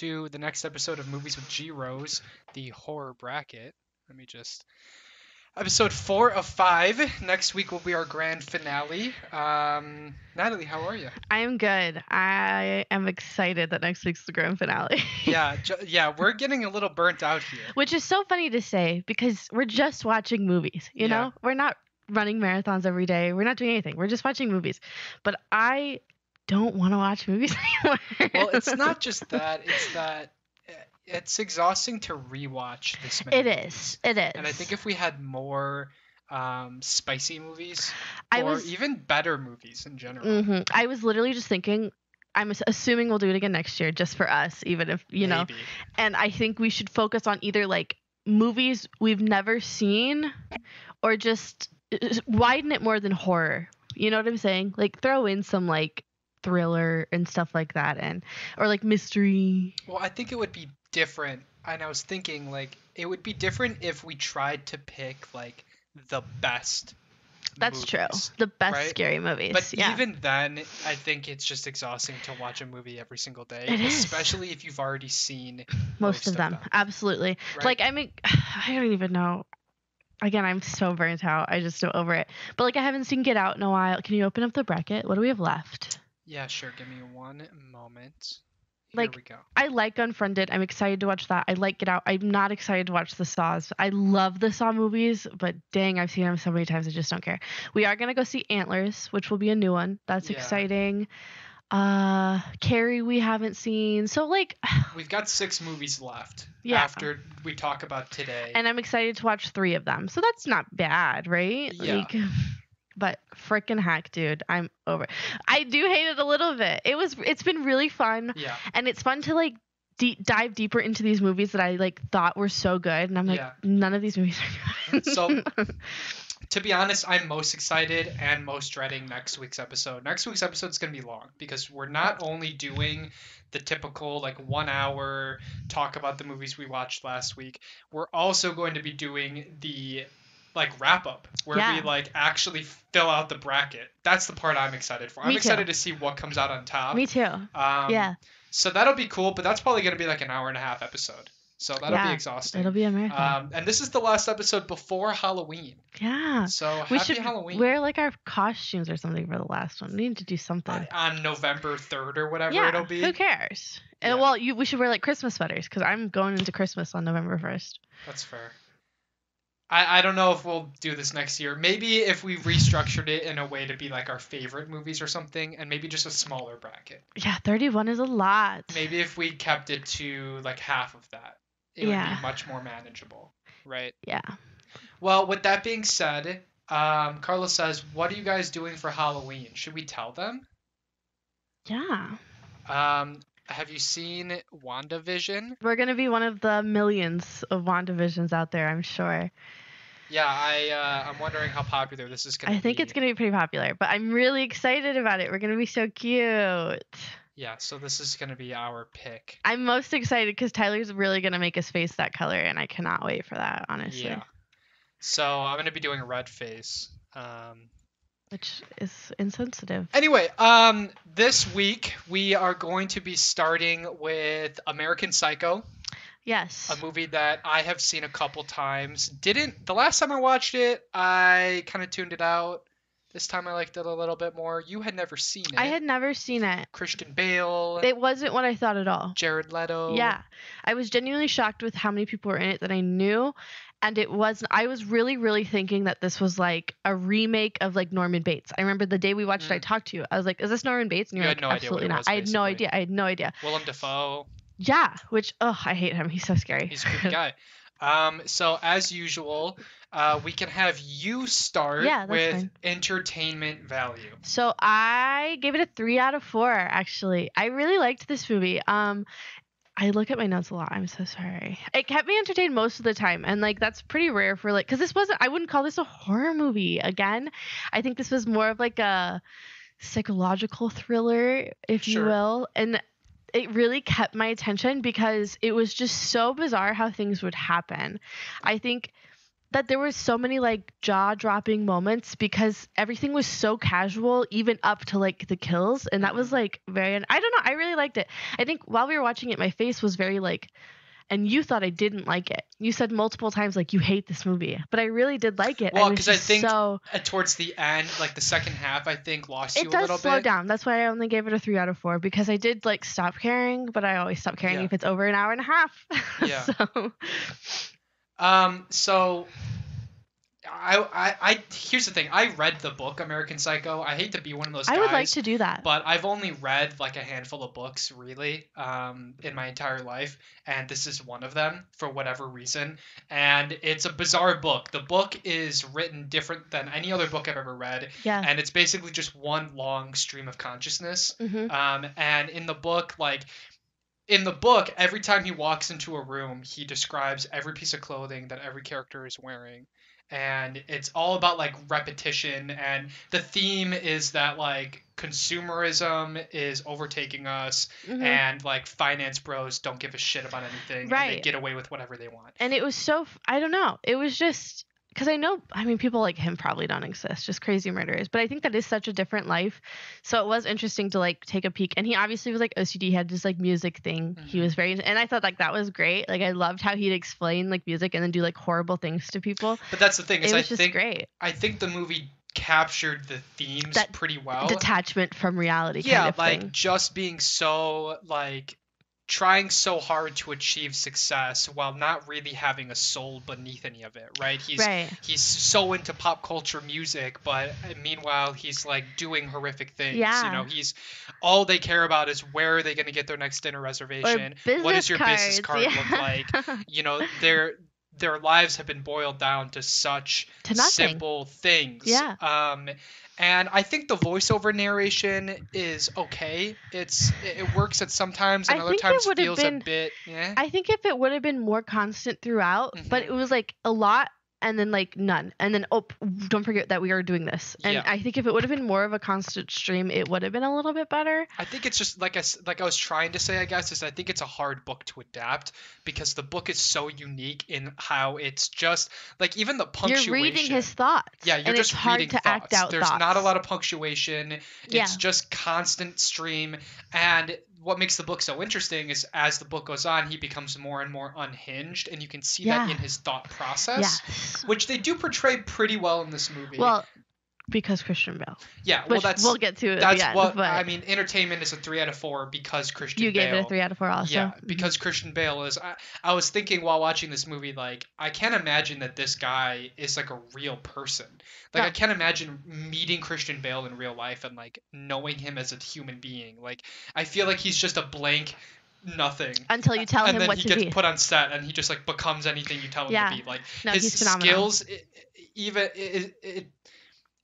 to the next episode of Movies with G Rose, the horror bracket. Let me just. Episode four of five. Next week will be our grand finale. Um, Natalie, how are you? I am good. I am excited that next week's the grand finale. Yeah, ju- yeah, we're getting a little burnt out here. Which is so funny to say because we're just watching movies, you Yeah. know? We're not running marathons every day. We're not doing anything. We're just watching movies. But I don't want to watch movies anymore. Well, it's not just that; it's that uh, it's exhausting to rewatch this many. It is. It is. And I think if we had more um, spicy movies, or was even better movies in general, hmm I was literally just thinking I'm assuming we'll do it again next year just for us even if, you know. maybe. and I think we should focus on either like movies we've never seen or just uh, widen it more than horror. You know what I'm saying? Like throw in some like thriller and stuff like that and or like mystery. Well, I think it would be different. And I was thinking, like, it would be different if we tried to pick like the best. That's true. The best right? scary movies. But yeah. even then, I think it's just exhausting to watch a movie every single day, It is. especially if you've already seen. most, most of of them. them. Absolutely. Right? Like I mean I don't even know. Again, I'm so burnt out. I just am over it. But like I haven't seen Get Out in a while. Can you open up the bracket? What do we have left? Yeah, sure. Give me one moment. Here Like, we go. I like Unfriended. I'm excited to watch that. I like Get Out. I'm not excited to watch the Saws. I love the Saw movies, but dang, I've seen them so many times. I just don't care. We are gonna go see Antlers, which will be a new one. That's Yeah. exciting. Uh, Carrie, we haven't seen. So like, We've got six movies left Yeah. after we talk about today. and I'm excited to watch three of them. So that's not bad, right? Yeah. Like, but freaking heck, dude, I'm over. I do hate it a little bit. It was. It's been really fun. yeah. and it's fun to like deep, dive deeper into these movies that I like thought were so good, and I'm like, Yeah. none of these movies are good. So- To be honest, I'm most excited and most dreading next week's episode. Next week's episode is going to be long because we're not only doing the typical like one hour talk about the movies we watched last week, we're also going to be doing the like wrap up where Yeah. we like actually fill out the bracket. That's the part I'm excited for. I'm Me too. excited to see what comes out on top. Me too. Um, yeah, So that'll be cool, but that's probably going to be like an hour and a half episode. So that'll Yeah, be exhausting. it'll be a marathon. Um, and this is the last episode before Halloween. yeah, So we happy should Halloween. wear like our costumes or something for the last one. We need to do something. Uh, on November 3rd or whatever yeah, it'll be. who cares? Yeah. And well, you we should wear like Christmas sweaters because I'm going into Christmas on November first. That's fair. I, I don't know if we'll do this next year. Maybe if we restructured it in a way to be like our favorite movies or something, and maybe just a smaller bracket. Yeah, 31 is a lot. Maybe if we kept it to like half of that, it would be much more manageable. Right. Yeah. Well, with that being said, um, Carlos says, "What are you guys doing for Halloween? Should we tell them?" Yeah. Um, have you seen WandaVision? We're gonna be one of the millions of WandaVisions out there, I'm sure. Yeah, I uh, I'm wondering how popular this is gonna be. I think be. it's gonna be pretty popular, but I'm really excited about it. We're gonna be so cute. Yeah, so this is gonna be our pick. I'm most excited because Tyler's really gonna make his face that color, and I cannot wait for that. Honestly, Yeah. So I'm gonna be doing a red face. Um, which is insensitive. anyway, um, this week we are going to be starting with American Psycho, Yes. a movie that I have seen a couple times. Didn't the last time I watched it, I kind of tuned it out. This time I liked it a little bit more. You had never seen it. I had never seen it. Christian Bale, It wasn't what I thought at all. Jared Leto. Yeah. I was genuinely shocked with how many people were in it that I knew. And it was, I was really, really thinking that this was like a remake of like Norman Bates. I remember the day we watched it, I Mm. talked to you. I was like, is this Norman Bates? And You you're had like, no absolutely not. was, I had no idea. I had no idea. Willem Dafoe. Yeah. Which, oh, I hate him. He's so scary. He's a creepy guy. Um, so as usual, uh, we can have you start Yeah, with fine. entertainment value. So I gave it a three out of four. Actually, I really liked this movie. Um, I look at my notes a lot. I'm so sorry. It kept me entertained most of the time, and like that's pretty rare for like because this wasn't. I wouldn't call this a horror movie. Again, I think this was more of like a psychological thriller, if you will, and it really kept my attention because it was just so bizarre how things would happen. I think that there were so many like jaw-dropping moments because everything was so casual even up to like the kills and that was mm-hmm. like very I don't know, I really liked it. I think while we were watching it my face was very like and you thought I didn't like it. You said multiple times like you hate this movie, but I really did like it. Well, because I think so towards the end, like the second half, I think lost you a little bit. it does slow down. That's why I only gave it a three out of four because I did like stop caring, but I always stop caring Yeah. if it's over an hour and a half. Yeah. so Um, so I, I, I, here's the thing. I read the book American Psycho. I hate to be one of those I guys, would like to do that. but I've only read like a handful of books really, um, in my entire life, and this is one of them for whatever reason. And it's a bizarre book. The book is written different than any other book I've ever read, yeah. and it's basically just one long stream of consciousness. hmm Um, and in the book, like in the book, every time he walks into a room, he describes every piece of clothing that every character is wearing. And it's all about like repetition and the theme is that like consumerism is overtaking us hmm and like finance bros don't give a shit about anything and they Right. get away with whatever they want. and it was so I don't know. It was just because I know I mean people like him probably don't exist, just crazy murderers. But I think that is such a different life. So it was interesting to like take a peek. And he obviously was like OCD, had this like music thing. He Mhm. was very and I thought like that was great. Like I loved how he'd explain like music and then do like horrible things to people. But that's the thing It is I just think great. I think the movie captured the themes That pretty well. Detachment from reality yeah kind of like thing. just being so like trying so hard to achieve success while not really having a soul beneath any of it right? He's Right. he's so into pop culture music but uh, meanwhile he's like doing horrific things yeah. you know? He's all they care about is where are they going to get their next dinner reservation? Business what does your business cards, card look like? You know their their lives have been boiled down to such to simple things. Yeah. Um, and I think the voiceover narration is okay. It's it works at sometimes, and I other times feels been- a bit. Yeah. I think if it would have been more constant throughout, but Mhm. it was like a lot and then like none. And then oh, don't forget that we are doing this. And Yeah. I think if it would have been more of a constant stream, it would have been a little bit better. I think it's just like I like I was trying to say. I guess is I think it's a hard book to adapt because the book is so unique in how it's just like even the punctuation. You're reading his thoughts. Yeah, you're just it's hard reading to thoughts. act out There's thoughts. not a lot of punctuation. Yeah. It's just constant stream. And what makes the book so interesting is as the book goes on, he becomes more and more unhinged, and you can see that in his thought process, Yes. which they do portray pretty well in this movie. Well, because Christian Bale, yeah, well which that's we'll get to at that's end. what but I mean. Entertainment is a three out of four because Christian you gave Bale. it a three out of four. Also, Yeah, Mhm. because Christian Bale is. I, I was thinking while watching this movie, like, I can't imagine that this guy is like a real person. Like, No. I can't imagine meeting Christian Bale in real life and like knowing him as a human being. Like, I feel like he's just a blank nothing. until you tell and him then what he to gets be. put on set and he just like becomes anything you tell him Yeah. to be. Like no, his he's phenomenal. skills, i i- even it, it,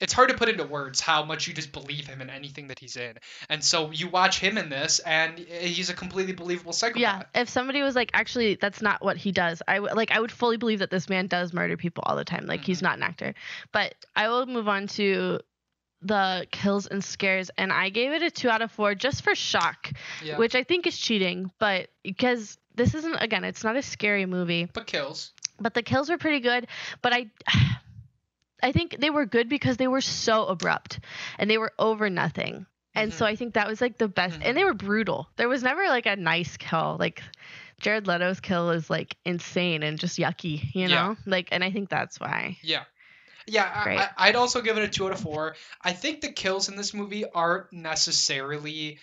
it's hard to put into words how much you just believe him in anything that he's in. And so you watch him in this, and he's a completely believable psychopath. Yeah, if somebody was like, actually, that's not what he does, I would like, I would fully believe that this man does murder people all the time. Like, he's Mhm. not an actor. But I will move on to the kills and scares, and I gave it a two out of four just for shock, Yeah. which I think is cheating, but because this isn't again, it's not a scary movie, but kills. but the kills were pretty good. But I. I think they were good because they were so abrupt and they were over nothing. And so I think that was like the best. Mhm. And they were brutal. There was never like a nice kill. Like Jared Leto's kill is like insane and just yucky, you Yeah. know? Like, and I think that's why. Yeah. Yeah, Great. I, I'd also give it a two out of four. I think the kills in this movie aren't necessarily,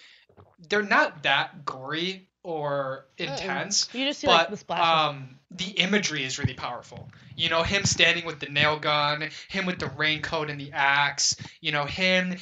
they're not that gory or intense. You just see but like the splashes. um, the imagery is really powerful. You know, him standing with the nail gun, him with the raincoat and the axe. You know, him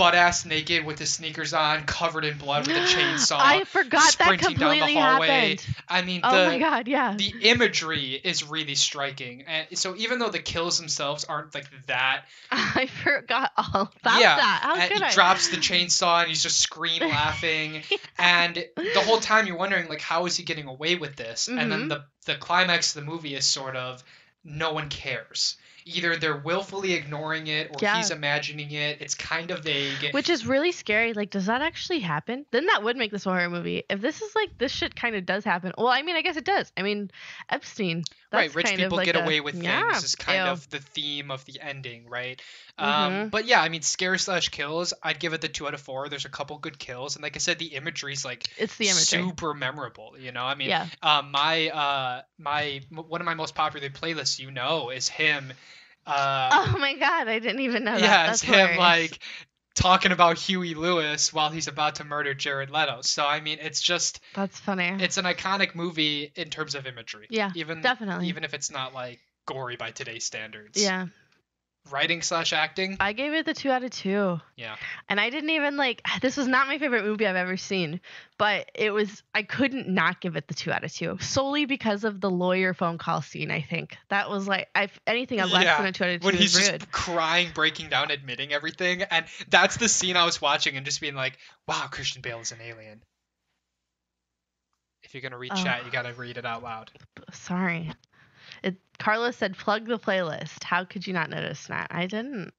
butt ass naked with his sneakers on, covered in blood with a chainsaw. I forgot that sprinting down the completely hallway. happened. I mean, Oh my the god, yeah. the imagery is really striking, and so even though the kills themselves aren't like that, I forgot all about Yeah, that. How and could he I? drops the chainsaw and he's just scream laughing, and the whole time you're wondering like how is he getting away with this? And then Mhm. the the climax of the movie is sort of no one cares. Either they're willfully ignoring it or Yeah. he's imagining it. It's kind of vague. Which is really scary. Like, does that actually happen? Then that would make this a horror movie. If this is like this shit kind of does happen. Well, I mean, I guess it does. I mean, Epstein. right, rich people like get a- away with yeah, things is kind ew. of the theme of the ending, right? Um, Mhm. but yeah, I mean, scare slash kills, I'd give it the two out of four. There's a couple good kills, and like I said, the imagery is like It's the imagery. super memorable. You know, I mean, yeah. um, my uh, my m- one of my most popular playlists, you know, is him. Uh, Oh my god, I didn't even know that. yeah, That's it's him like talking about Huey Lewis while he's about to murder Jared Leto. So I mean, it's just That's funny. it's an iconic movie in terms of imagery. Yeah, even definitely. even if it's not like gory by today's standards. yeah. Writing slash acting. I gave it the two out of two. Yeah. And I didn't even like this was not my favorite movie I've ever seen, but it was I couldn't not give it the two out of two solely because of the lawyer phone call scene. I think that was like I anything less Yeah, than a two out of two when he's rude. just crying, breaking down, admitting everything, and that's the scene I was watching and just being like, "Wow, Christian Bale is an alien." If you're gonna read Oh. chat, you gotta read it out loud. Sorry, Carlos said plug the playlist. How could you not notice that? I didn't.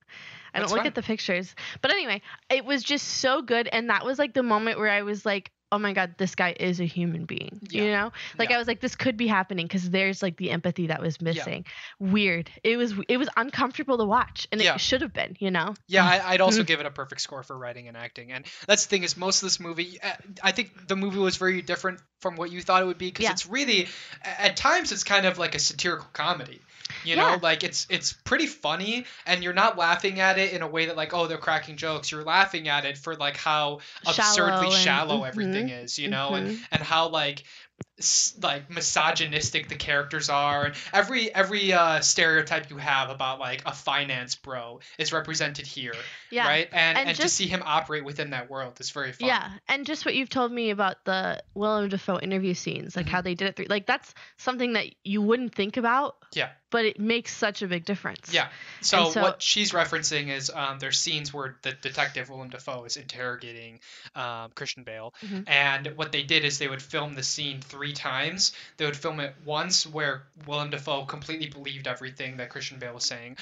I don't look at the pictures, but anyway, it was just so good, and that was like the moment where I was like. Oh my God, this guy is a human being. You know, like Yeah. I was like, this could be happening because there's like the empathy that was missing. Weird. It was it was uncomfortable to watch, and Yeah. it should have been. You know. Yeah, I, I'd Mm. also give it a perfect score for writing and acting. And that's the thing is, most of this movie, uh, I think the movie was very different from what you thought it would be because Yeah. it's really, at times, it's kind of like a satirical comedy. You Yeah. know, like it's it's pretty funny, and you're not laughing at it in a way that like, oh, they're cracking jokes. You're laughing at it for like how absurdly and- shallow mhm, everything is, you know, and mhm. and how like like misogynistic the characters are and every every uh stereotype you have about like a finance bro is represented here Yeah. right and And and, to see him operate within that world is very fun Yeah, and just what you've told me about the Willem Dafoe interview scenes, like Mm-hmm. how they did it through, like that's something that you wouldn't think about. Yeah. But it makes such a big difference. yeah so, so- what she's referencing is um, there's scenes where the detective Willem Dafoe is interrogating um, Christian Bale, Mhm. and what they did is they would film the scene three times. They would film it once where Willem Dafoe completely believed everything that Christian Bale was saying.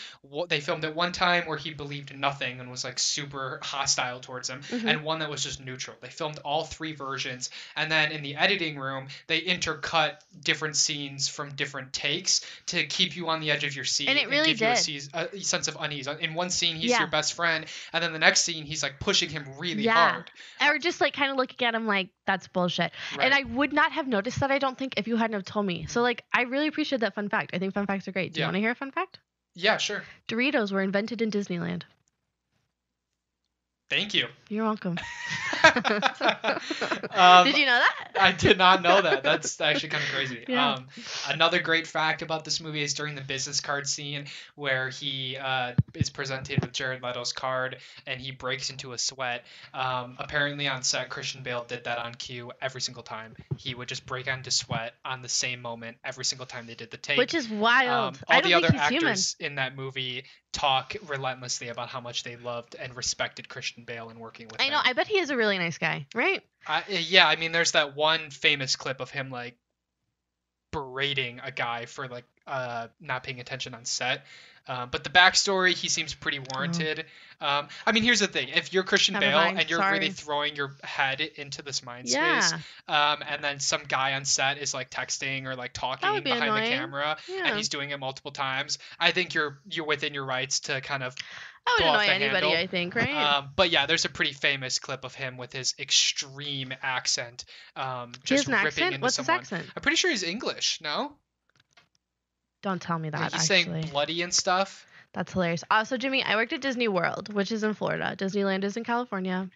They filmed it one time where he believed nothing and was like super hostile towards him, Mhm. and one that was just neutral. They filmed all three versions, and then in the editing room they intercut different scenes from different takes to keep you on the edge of your seat And it really give you a, did. a sense of unease. In one scene, he's Yeah. your best friend, and then the next scene, he's like pushing him really Yeah. hard. Or just like kind of looking at him like that's bullshit. Right. And I would not have noticed that. I don't think if you hadn't have told me. So like I really appreciate that fun fact. I think fun facts are great. Do you want to hear a fun fact? yeah, sure. Doritos were invented in Disneyland. Thank you. You're welcome. Um, Did you know that? I did not know that. That's actually kind of crazy. Yeah. Um, another great fact about this movie is during the business card scene where he uh, is presented with Jared Leto's card and he breaks into a sweat. Um, apparently on set, Christian Bale did that on cue every single time. He would just break into sweat on the same moment every single time they did the take. Which is wild. Um, I all don't the other think he's human. actors in that movie talk relentlessly about how much they loved and respected Christian Bale and working with I him. know. I bet he is a really nice guy, right? I, yeah, I mean, there's that one famous clip of him like berating a guy for like uh, not paying attention on set. Um, but the backstory, he seems pretty warranted. Um, I mean, here's the thing: if you're Christian Never Bale mind, and you're sorry. really throwing your head into this mind Yeah. space, um, and then some guy on set is like texting or like talking be behind annoying. the camera, Yeah. and he's doing it multiple times, I think you're you're within your rights to kind of I would annoy anybody, handle. I think, right? um, but yeah, there's a pretty famous clip of him with his extreme accent, um, just ripping accent? into What's his someone. accent? I'm pretty sure he's English. No, Don't tell me like that, he's actually. saying bloody and stuff. That's hilarious. Also, Jimmy, I worked at Disney World, which is in Florida. Disneyland is in California.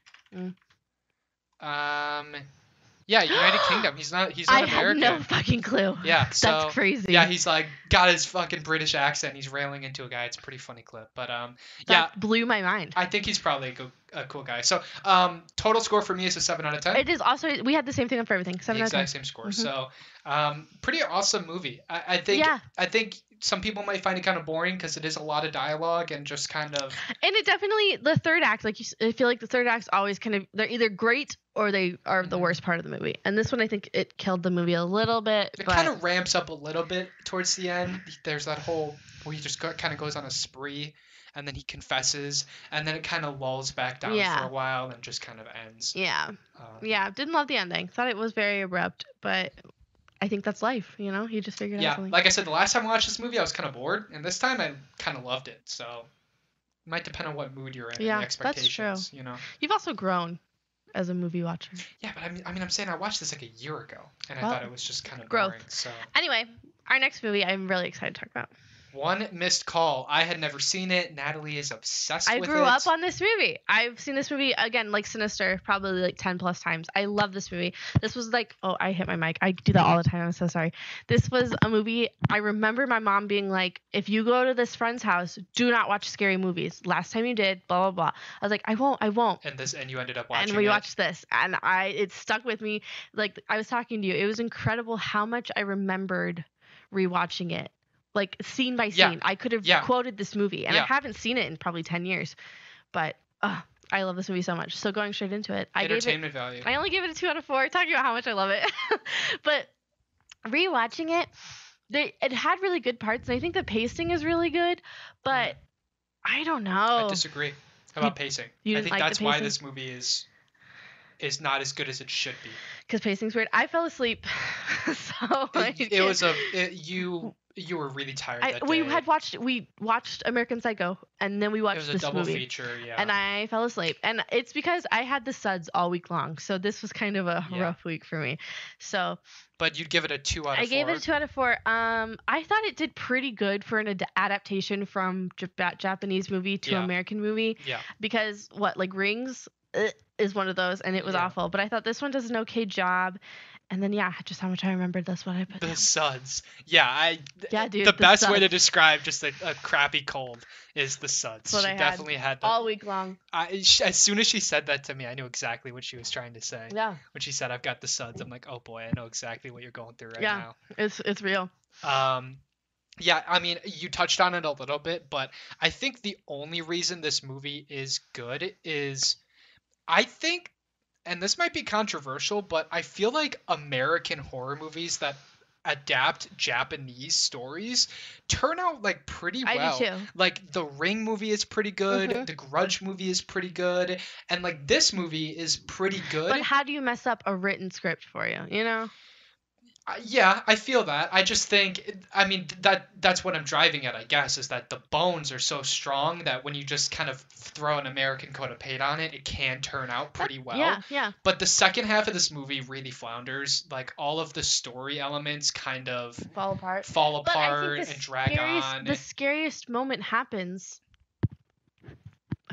Um, yeah, United Kingdom. He's not. He's not I American. no fucking clue. Yeah, That's so crazy. yeah, he's like got his fucking British accent. He's railing into a guy. It's a pretty funny clip, but um, yeah, that blew my mind. I think he's probably a good, a cool guy. So um, total score for me is a seven out of ten. It is also we had the same thing for everything. Seven the out of ten. exact same score. Mhm. So um, pretty awesome movie. I, I think Yeah, I think some people might find it kind of boring because it is a lot of dialogue and just kind of and it definitely the third act. Like you, I feel like the third act's always kind of they're either great or they are the Mhm. worst part of the movie. And this one, I think it killed the movie a little bit. it but kind of ramps up a little bit towards the end. There's that whole where he just go, kind of goes on a spree and then he confesses and then it kind of lulls back down Yeah. for a while and just kind of ends. yeah, Um, yeah, didn't love the ending. Thought it was very abrupt, but I think that's life. You know, he just figured out yeah, something. like I said, the last time I watched this movie, I was kind of bored, and this time I kind of loved it. So it might depend on what mood you're in Yeah, and that's the true. expectations. You know. You've also grown as a movie watcher. Yeah, but I mean, I mean, I'm saying I watched this like a year ago, and I thought it was just kind of growth. boring. So Anyway, our next movie, I'm really excited to talk about. One missed call. I had never seen it. Natalie is obsessed I with grew it. up on this movie. I've seen this movie again, like Sinister, probably like 10 plus times. I love this movie. This was like, oh, I hit my mic. I do that all the time. I'm so sorry. This was a movie. I remember my mom being like, if you go to this friend's house, do not watch scary movies. Last time you did, blah, blah, blah. I was like, I won't, I won't. and this, and you ended up watching it. and we it. watched this and i it stuck with me like i was talking to you it was incredible how much i remembered rewatching it like scene by Yeah. scene i could have Yeah. quoted this movie and i haven't seen it in probably 10 years but uh, i love this movie so much so going straight into it i gave it value. i only gave it a two out of four talking about how much i love it but rewatching it they, it had really good parts and i think the pacing is really good but i don't know I disagree How about pacing. you I think like that's why this movie is is not as good as it should be. because pacing's weird. I fell asleep, so It, it was a it, you you were really tired I, that we had watched we watched American Psycho and then we it watched was a this double movie, feature. Yeah. and I fell asleep. And it's because I had the suds all week long, so this was kind of a Yeah. rough week for me. So but you'd give it a two out of I gave it a two out of four. Um, I thought it did pretty good for an ad- adaptation from Jap- Japanese movie to Yeah. American movie Yeah. because what like Rings uh, is one of those, and it was awful. But I thought this one does an okay job. And then yeah, just how much I remembered. That's what I put. The down. suds. Yeah, I. Yeah, dude, The the best way to describe just a, a crappy cold is the suds. That's what she I definitely had. the, all week long. I, sh- as soon as she said that to me, I knew exactly what she was trying to say. Yeah, When she said, "I've got the suds," I'm like, "Oh boy, I know exactly what you're going through right now. Yeah. it's it's real. Um, yeah, I mean, you touched on it a little bit, but I think the only reason this movie is good is, I think, and this might be controversial, but I feel like American horror movies that adapt Japanese stories turn out like pretty well. I do too. Like the Ring movie is pretty good, Mhm. the Grudge movie is pretty good, and like this movie is pretty good. But how do you mess up a written script for you? You know? Uh, yeah, I feel that. I just think, I mean, that that's what I'm driving at. I guess is that the bones are so strong that when you just kind of throw an American coat of paint on it, it can turn out pretty well. Yeah, yeah. But the second half of this movie really flounders. Like all of the story elements kind of Fall apart. fall apart and drag scariest, on. the scariest moment happens.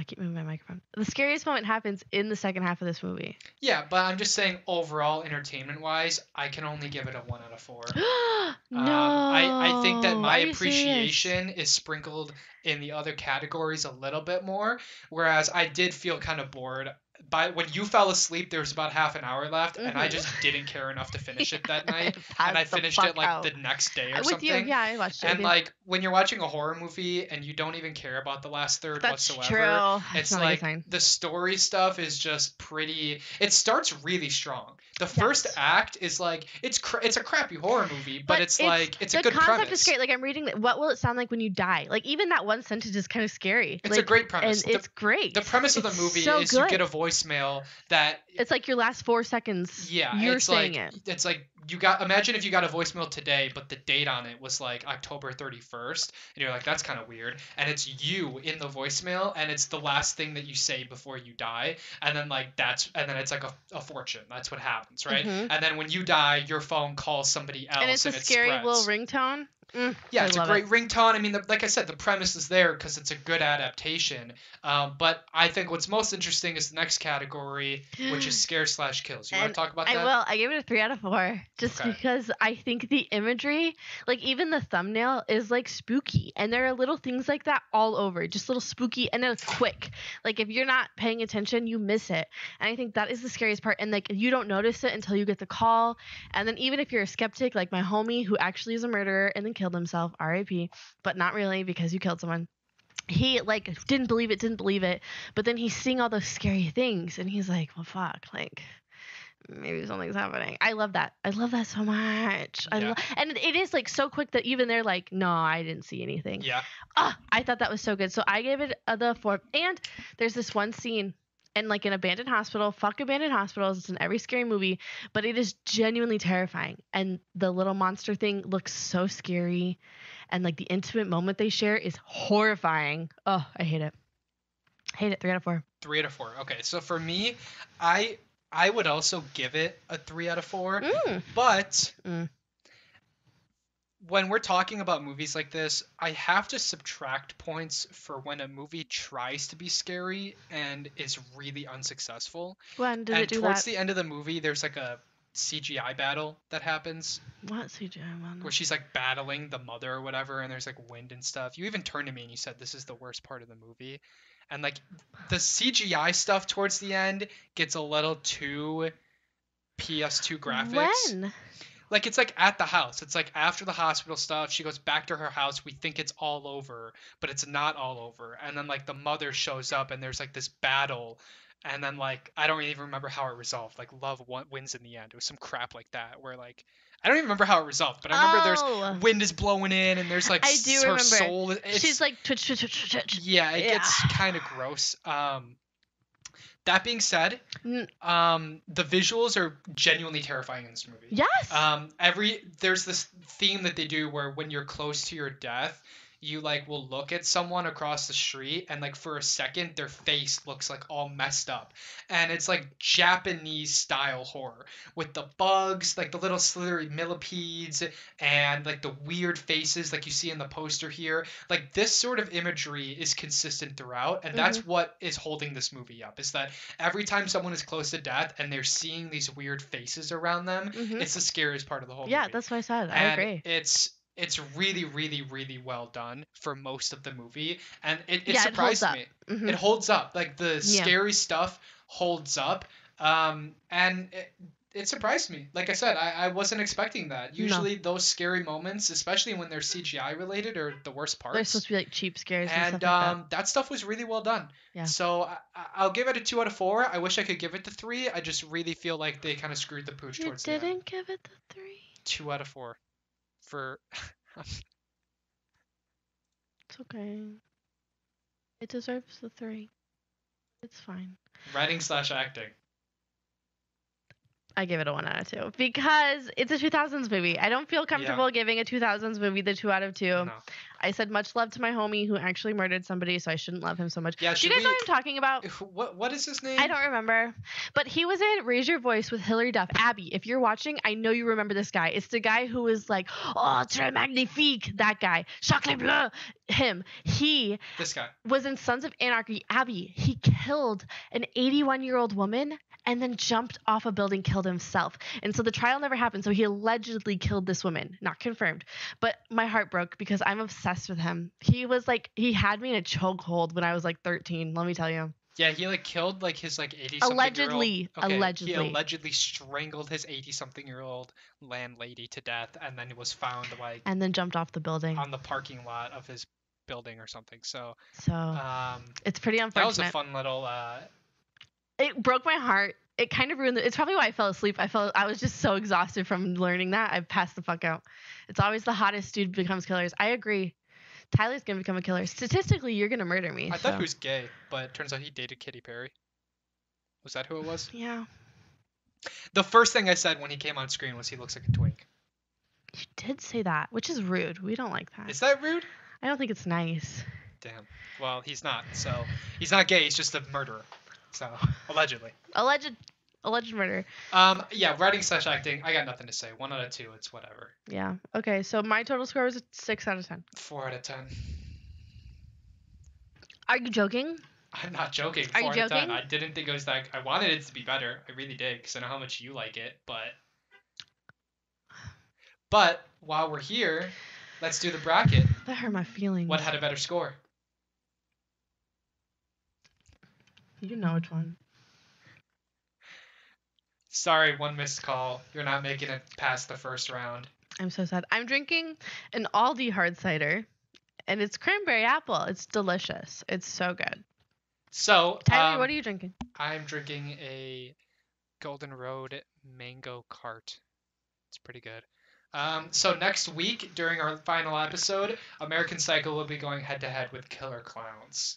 I keep moving my microphone. The scariest moment happens in the second half of this movie. Yeah, but I'm just saying overall, entertainment wise, I can only give it a one out of four. no, Um, I, I think that my you serious? appreciation is sprinkled in the other categories a little bit more, whereas I did feel kind of bored. By when you fell asleep, there was about half an hour left, and I Mhm. just didn't care enough to finish it that night. And I finished it like out. the next day or with something. you. Yeah, I watched it. And like when you're watching a horror movie and you don't even care about the last third that's whatsoever, true. it's not a good like the story stuff is just pretty. It starts really strong. The first act is like it's cra- it's a crappy horror movie, but, it's, like it's a good premise. The concept is great. Like I'm reading. What will it sound like when you die? Like even that one sentence is kind of scary. It's like, a great premise. and The- it's great. The premise of the movie so is you get a voicemail that It's like your last four seconds. yeah, you're it's saying like it. it's like you got imagine if you got a voicemail today, but the date on it was like October 31st, and you're like that's kind of weird, and it's you in the voicemail, and it's the last thing that you say before you die, and then like that's and then it's like a, a fortune. That's what happens, right? Mhm. And then when you die, your phone calls somebody else, And it's a scary it little spreads. ringtone. Mm, Yeah, I it's a great it. ringtone. I mean, the, like I said, the premise is there because it's a good adaptation. Um, but I think what's most interesting is the next category, which is scare slash kills. You want to talk about I that? will. I gave it a three out of four, just Okay. because I think the imagery, like even the thumbnail, is like spooky, and there are little things like that all over, just little spooky, and then it's quick. Like if you're not paying attention, you miss it, and I think that is the scariest part. And like you don't notice it until you get the call, and then even if you're a skeptic, like my homie who actually is a murderer and then killed himself, R.I.P. But not really because you killed someone. He like didn't believe it, didn't believe it, but then he's seeing all those scary things, and he's like, "Well, fuck, like." maybe something's happening. I love that. I love that so much. I Yeah. lo- and it is like so quick that even they're like, no, I didn't see anything. Yeah. Ah, I thought that was so good. So I gave it the four. And there's this one scene in like an abandoned hospital. Fuck abandoned hospitals. It's in every scary movie, but it is genuinely terrifying. And the little monster thing looks so scary, and like the intimate moment they share is horrifying. Oh, I hate it. Hate it. Three out of four. Three out of four. Okay, so for me, I I would also give it a three out of four. Mm. But Mm. When we're talking about movies like this, I have to subtract points for when a movie tries to be scary and is really unsuccessful. When did and it do towards that? the end of the movie, there's like a CGI battle that happens What CGI one? where she's like battling the mother or whatever, and there's like wind and stuff. You even turned to me and you said this is the worst part of the movie, and like the CGI stuff towards the end gets a little too PS2 graphics. When? Like it's like at the house. It's like after the hospital stuff, she goes back to her house. We think it's all over, but it's not all over. And then like the mother shows up and there's like this battle. And then like I don't even remember how it resolved. Like love wins in the end. It was some crap like that where like I don't even remember how it resolved, but I remember there's Oh. wind is blowing in and there's like I do her remember. soul. It's, She's like twitch, twitch, twitch, twitch, yeah, it gets kind of gross. Um, that being said, um, the visuals are genuinely terrifying in this movie. Yes. Um, every there's this theme that they do where when you're close to your death, you like will look at someone across the street and like for a second their face looks like all messed up, and it's like Japanese style horror with the bugs, like the little slithery millipedes, and like the weird faces like you see in the poster here. Like this sort of imagery is consistent throughout, and that's what is holding this movie up. Is that every time someone is close to death and they're seeing these weird faces around them, Mhm. it's the scariest part of the whole yeah, movie. that's what I said. I and agree. It's it's really, really, really well done for most of the movie, and it, it Yeah, surprised up. me. Mhm. It holds up. Like the Yeah. scary stuff holds up, um, and it, it surprised me. Like I said, I, I wasn't expecting that. Usually, those scary moments, especially when they're CGI related, are the worst parts They're supposed to be like cheap scares and, and stuff like um, that. stuff was really well done. Yeah. So I, I- I'll give it a two out of four. I wish I could give it the three. I just really feel like they kind of screwed the pooch that. You towards the end. didn't give it the three. Two out of four. For It's okay. It deserves the three. It's fine. writing slash acting. I give it a one out of two because it's a 2000s movie. I don't feel comfortable giving a 2000s movie the two out of two. No. I said much love to my homie who actually murdered somebody, so I shouldn't love him so much. Yeah, Do you guys we? know what I'm talking about? What what is his name? I don't remember. But he was in Raise Your Voice with Hilary Duff. Abby, if you're watching, I know you remember this guy. It's the guy who was like, oh, très magnifique. That guy. Chocolat bleu. Him. He This guy. was in Sons of Anarchy. Abby, he killed an 81 year old woman and then jumped off a building, killed himself. And so the trial never happened. So he allegedly killed this woman. Not confirmed. But my heart broke because I'm obsessed with him. He was like, he had me in a chokehold when I was like 13, let me tell you. Yeah, he like killed like his like eighty Allegedly. Okay, Allegedly. He allegedly strangled his eighty something year old landlady to death, and then was found like And then jumped off the building. on the parking lot of his building or something. So So um, it's pretty unfortunate. that was a fun little. Uh, it broke my heart. It kind of ruined it. It's probably why I fell asleep. I felt I was just so exhausted from learning that. I passed the fuck out. It's always the hottest dude becomes killers. I agree. Tyler's gonna become a killer. Statistically, you're gonna murder me. I thought he was gay, but it turns out he dated Katy Perry. Was that who it was? Yeah, The first thing I said when he came on screen was he looks like a twink. you did say that, which is rude. We don't like that. Is that rude? I don't think it's nice. Damn. Well, he's not. So he's not gay. He's just a murderer. So allegedly. Alleged. Alleged murder. Um, yeah, writing slash acting. I got nothing to say. One out of two. It's whatever. Yeah. Okay. So my total score was a six out of ten. Four out of ten. Are you joking? I'm not joking. Are Four you joking? I didn't think it was that. I wanted it to be better. I really did because I know how much you like it. But, but while we're here, let's do the bracket. That hurt my feelings. What had a better score? You know which one. Sorry, one missed call. You're not making it past the first round. I'm so sad. I'm drinking an Aldi hard cider, and it's cranberry apple. It's delicious. It's so good. So, Tyler, um, what are you drinking? I'm drinking a Golden Road Mango Cart. It's pretty good. Um, so next week during our final episode, American Psycho will be going head to head with Killer Klowns.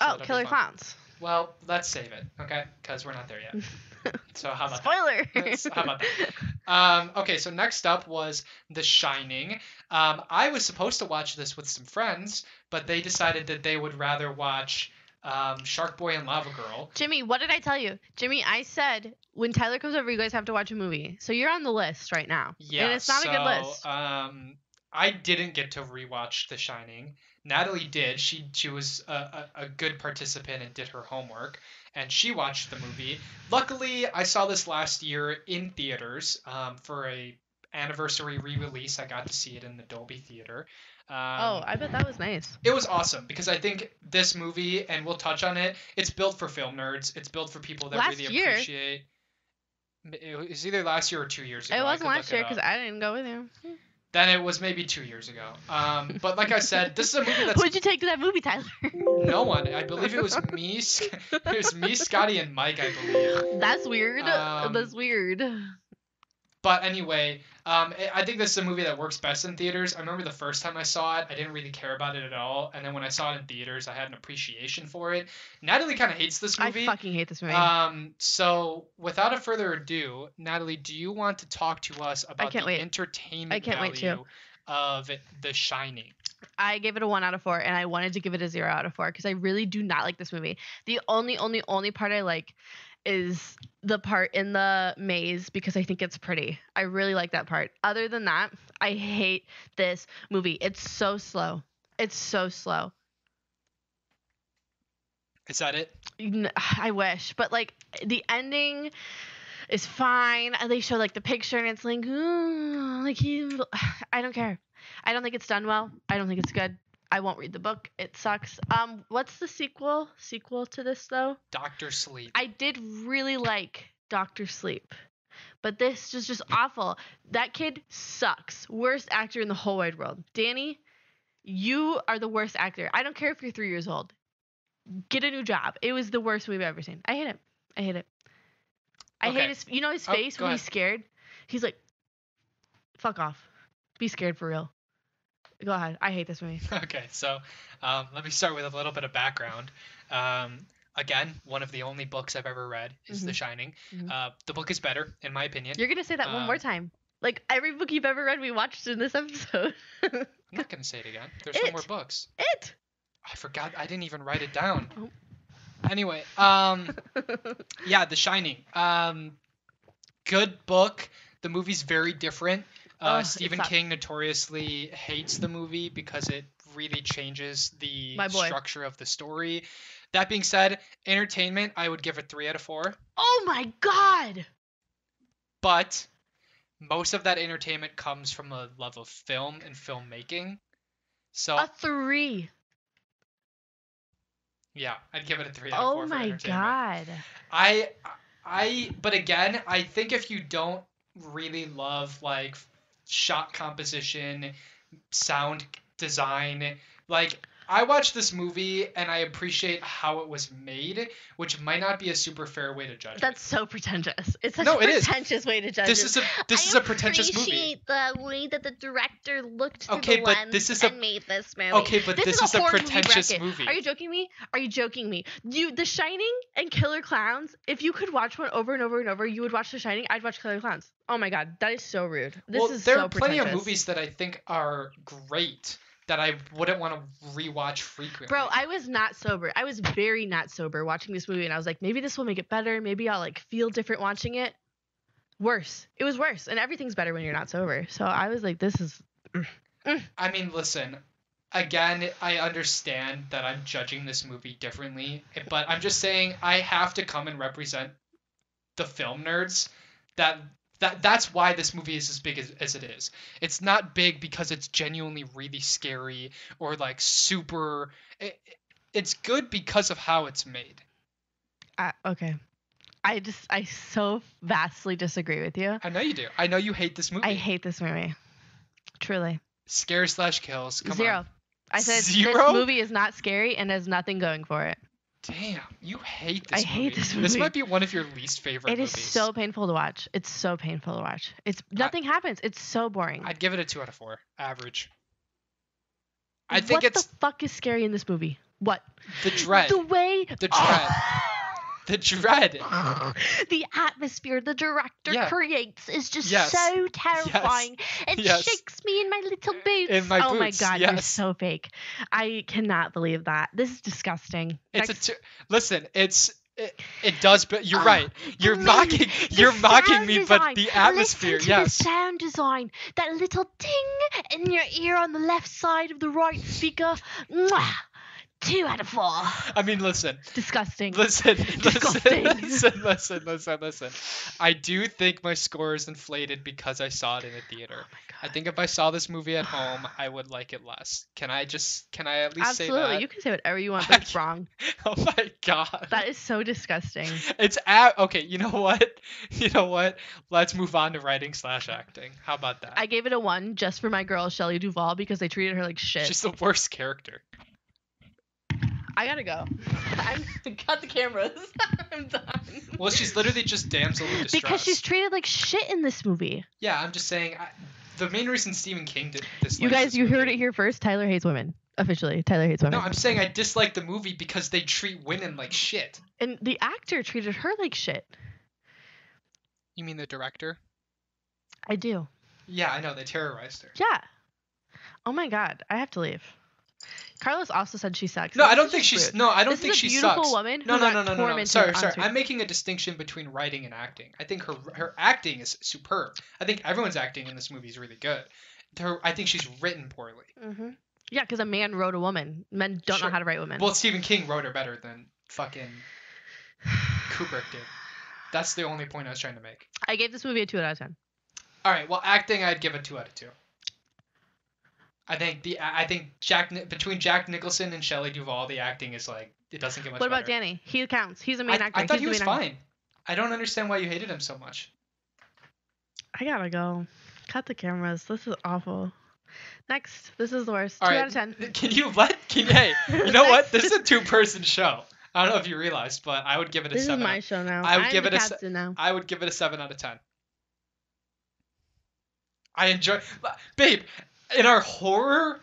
So Oh, Killer. Clowns. Well, let's save it, okay? Because we're not there yet. So how about that? Spoiler. That's- how about Um, okay, so next up was The Shining. Um, I was supposed to watch this with some friends, but they decided that they would rather watch um, Shark Boy and Lava Girl. Jimmy, what did I tell you? Jimmy, I said when Tyler comes over, you guys have to watch a movie. So you're on the list right now. Yeah, And it's not a good so, list. Um, I didn't get to rewatch The Shining. Natalie did. She she was a, a, a good participant and did her homework, and she watched the movie. Luckily, I saw this last year in theaters um, for a anniversary re-release. I got to see it in the Dolby Theater. Um, oh, I bet that was nice. it was awesome because I think this movie, and we'll touch on it. It's built for film nerds. It's built for people that Last really year. appreciate. It was either last year or two years ago. It wasn't last year because I didn't go with you. Then it was maybe two years ago. Um, but like I said, this is a movie that's Who'd you take to that movie, Tyler? no one. I believe it was me. It was me, Scotty, and Mike. I believe. That's weird. Um, That's weird. But anyway, um, I- I think this is a movie that works best in theaters. I remember the first time I saw it, I didn't really care about it at all, and then when I saw it in theaters, I had an appreciation for it. Natalie kind of hates this movie. I fucking hate this movie. Um, so without a further ado, Natalie, do you want to talk to us about the wait. entertainment I can't wait to. value of The Shining? I gave it a one out of four, and I wanted to give it a zero out of four because I really do not like this movie. The only, only, only part I like is the part in the maze because I think it's pretty. I really like that part. Other than that, I hate this movie. It's so slow. It's so slow. Is that it? I wish, but like the ending is fine. They show like the picture, and it's like, ooh, like he. I don't care. I don't think it's done well. I don't think it's good. I won't read the book. It sucks. Um, what's the sequel? Sequel to this though? Doctor Sleep. I did really like Doctor Sleep, but this is just awful. That kid sucks. Worst actor in the whole wide world. Danny, you are the worst actor. I don't care if you're three years old. Get a new job. It was the worst I've ever seen. I hate it. I hate it. I Okay. hate his. You know his Oh, face go when he's scared. He's like, "Fuck off. Be scared for real." Go ahead. I hate this movie. Okay, so um, let me start with a little bit of background. Um, again, one of the only books I've ever read is The Mhm. Shining. Mhm. Uh, the book is better, in my opinion. You're gonna say that one more Um, time. Like every book you've ever read, we watched in this episode. I'm not gonna say it again. There's no more books. it. I forgot. I didn't even write it down. Oh. Anyway, um, yeah, The Shining. Um, good book. The movie's very different. Oh, Uh, Stephen sucks. King notoriously hates the movie because it really changes the structure of the story. That being said, entertainment, I would give it three out of four. oh my god. But most of that entertainment comes from a love of film and filmmaking. So A three. yeah, I'd give it a three out of Oh four my god. I I but again, I think if you don't really love like shot composition, sound design, like I watched this movie and I appreciate how it was made, which might not be a super fair way to judge. it. That's so pretentious. It's such No, a it is. pretentious way to judge This it. is a this I is a pretentious movie. appreciate the way that the director looked through Okay, the but lens this is a- and made this movie. Okay, but this, this, is, a, horror pretentious movie, movie. Are you joking me? Are you joking me? You, The Shining and Killer Klowns. If you could watch one over and over and over, you would watch The Shining. I'd watch Killer Klowns. Oh my god, that is so rude. This well, is there so are plenty of movies that I think are great that I wouldn't want to rewatch frequently. Bro, I was not sober. I was very not sober watching this movie, and I was like, maybe this will make it better. Maybe I'll like feel different watching it. Worse. It was worse, and everything's better when you're not sober. So I was like, this is. Mm, mm. I mean, listen. Again, I understand that I'm judging this movie differently, but I'm just saying I have to come and represent the film nerds that that that's why this movie is as big as, as it is. It's not big because it's genuinely really scary or like super it, it's good because of how it's made. Uh, okay. I just, I so vastly disagree with you. I know you do. I know you hate this movie. I hate this movie. Truly. Scare slash kills. Come Zero. on. I said Zero? this movie is not scary and has nothing going for it. Damn, you hate this hate movie. this This movie. This might be one of your least favorite movies. It is movies. so painful to watch. It's so painful to watch. It's nothing happens. It's so boring. I'd give it a two out of four, average. I think what it's the fuck is scary in this movie? What? the dread, The way The dread. Ah! the dread. the atmosphere the director Yeah. creates is just Yes. so terrifying. It Yes. shakes me in my little boots. In my oh my boots, god, you're so fake. I cannot believe that. This is disgusting. It's Next- a two. Listen, it's it, it does, but you're Oh, right. You're mocking. You're mocking me, design. but the atmosphere, Listen to yes. the sound design. That little ting in your ear on the left side of the right speaker. Mwah! Two out of four. I mean, listen, Disgusting. listen, listen, Disgusting. listen, listen, listen, listen. I do think my score is inflated because I saw it in a theater. Oh my I think if I saw this movie at home, I would like it less. Can I just? Can I at least Absolutely. say that? You can say whatever you want, but it's wrong. Oh my god. That is so disgusting. It's at okay. You know what? You know what? Let's move on to writing slash acting. How about that? I gave it a one just for my girl Shelley Duvall because they treated her like shit. She's the worst character. I gotta go. I'm cut the cameras. I'm done. Well, she's literally just damsel in distress. because she's treated like shit in this movie. Yeah, I'm just saying. I, the main reason Stephen King did this. You guys, you heard it here first. Tyler hates women. Officially, Tyler hates women. No, I'm saying I dislike the movie because they treat women like shit. and the actor treated her like shit. You mean the director? I do. Yeah, I know they terrorized her. Yeah. Oh my god, I have to leave. Carlos also said she sucks. No, This I don't think she's. rude. No, I don't This think is a she beautiful sucks. woman No, who no, got no, no, no, no. tormented Sorry, sorry. I'm making a distinction between writing and acting. I think her her acting is superb. I think everyone's acting in this movie is really good. Her, I think she's written poorly. Mm-hmm. Yeah, because a man wrote a woman. Men don't Sure. know how to write women. Well, Stephen King wrote her better than fucking Kubrick did. That's the only point I was trying to make. I gave this movie a two out of ten. All right. Well, acting, I'd give a two out of two. I think the I think Jack between Jack Nicholson and Shelley Duvall, the acting is like it doesn't get much. What about better. Danny? He counts. He's a main I, actor. I thought He's he was main actor. fine. I don't understand why you hated him so much. I gotta go. Cut the cameras. This is awful. Next, this is the worst. All two right. out of ten. Can you let? Can hey? You know what? This is a two-person show. I don't know if you realized, but I would give it a This is seven. my show now. I would I'm give it a now. I would give it a seven out of ten. I enjoy, babe. In our horror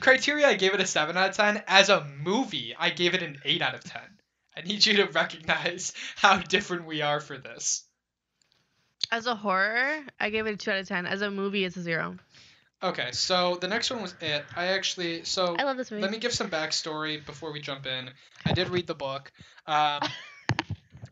criteria, I gave it a seven out of ten. As a movie, I gave it an eight out of ten. I need you to recognize how different we are for this. As a horror, I gave it a two out of ten. As a movie, it's a zero. Okay, so the next one was it. I actually so I love this movie. let me give some backstory before we jump in. I did read the book. Um, I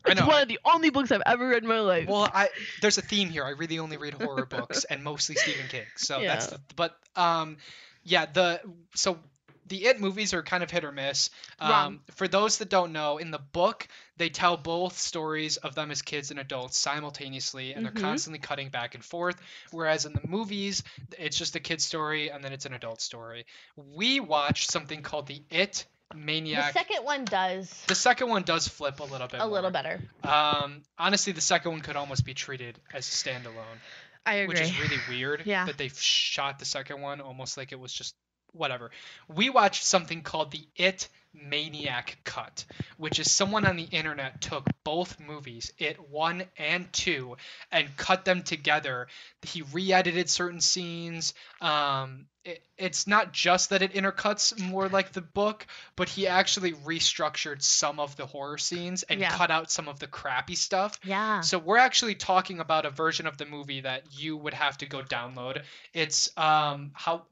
it's one of the only books I've ever read in my life. Well, I there's a theme here. I really only read horror books and mostly Stephen King. So that's the, but um yeah, the so the It movies are kind of hit or miss. Um, For those that don't know, in the book, they tell both stories of them as kids and adults simultaneously, and Mhm. they're constantly cutting back and forth. Whereas in the movies, it's just a kid story and then it's an adult story. We watched something called the It the second one does The second one does flip a little bit. a little better. Um, honestly, the second one could almost be treated as a standalone, I agree. which is really weird. Yeah. That they've shot the second one almost like it was just whatever. We watched something called the It Maniac Cut, which is someone on the internet took both movies, It 1 and 2, and cut them together. He re edited certain scenes. Um, it, it's not just that it intercuts more like the book, but he actually restructured some of the horror scenes and Yeah. cut out some of the crappy stuff. yeah. So we're actually talking about a version of the movie that you would have to go download. It's um how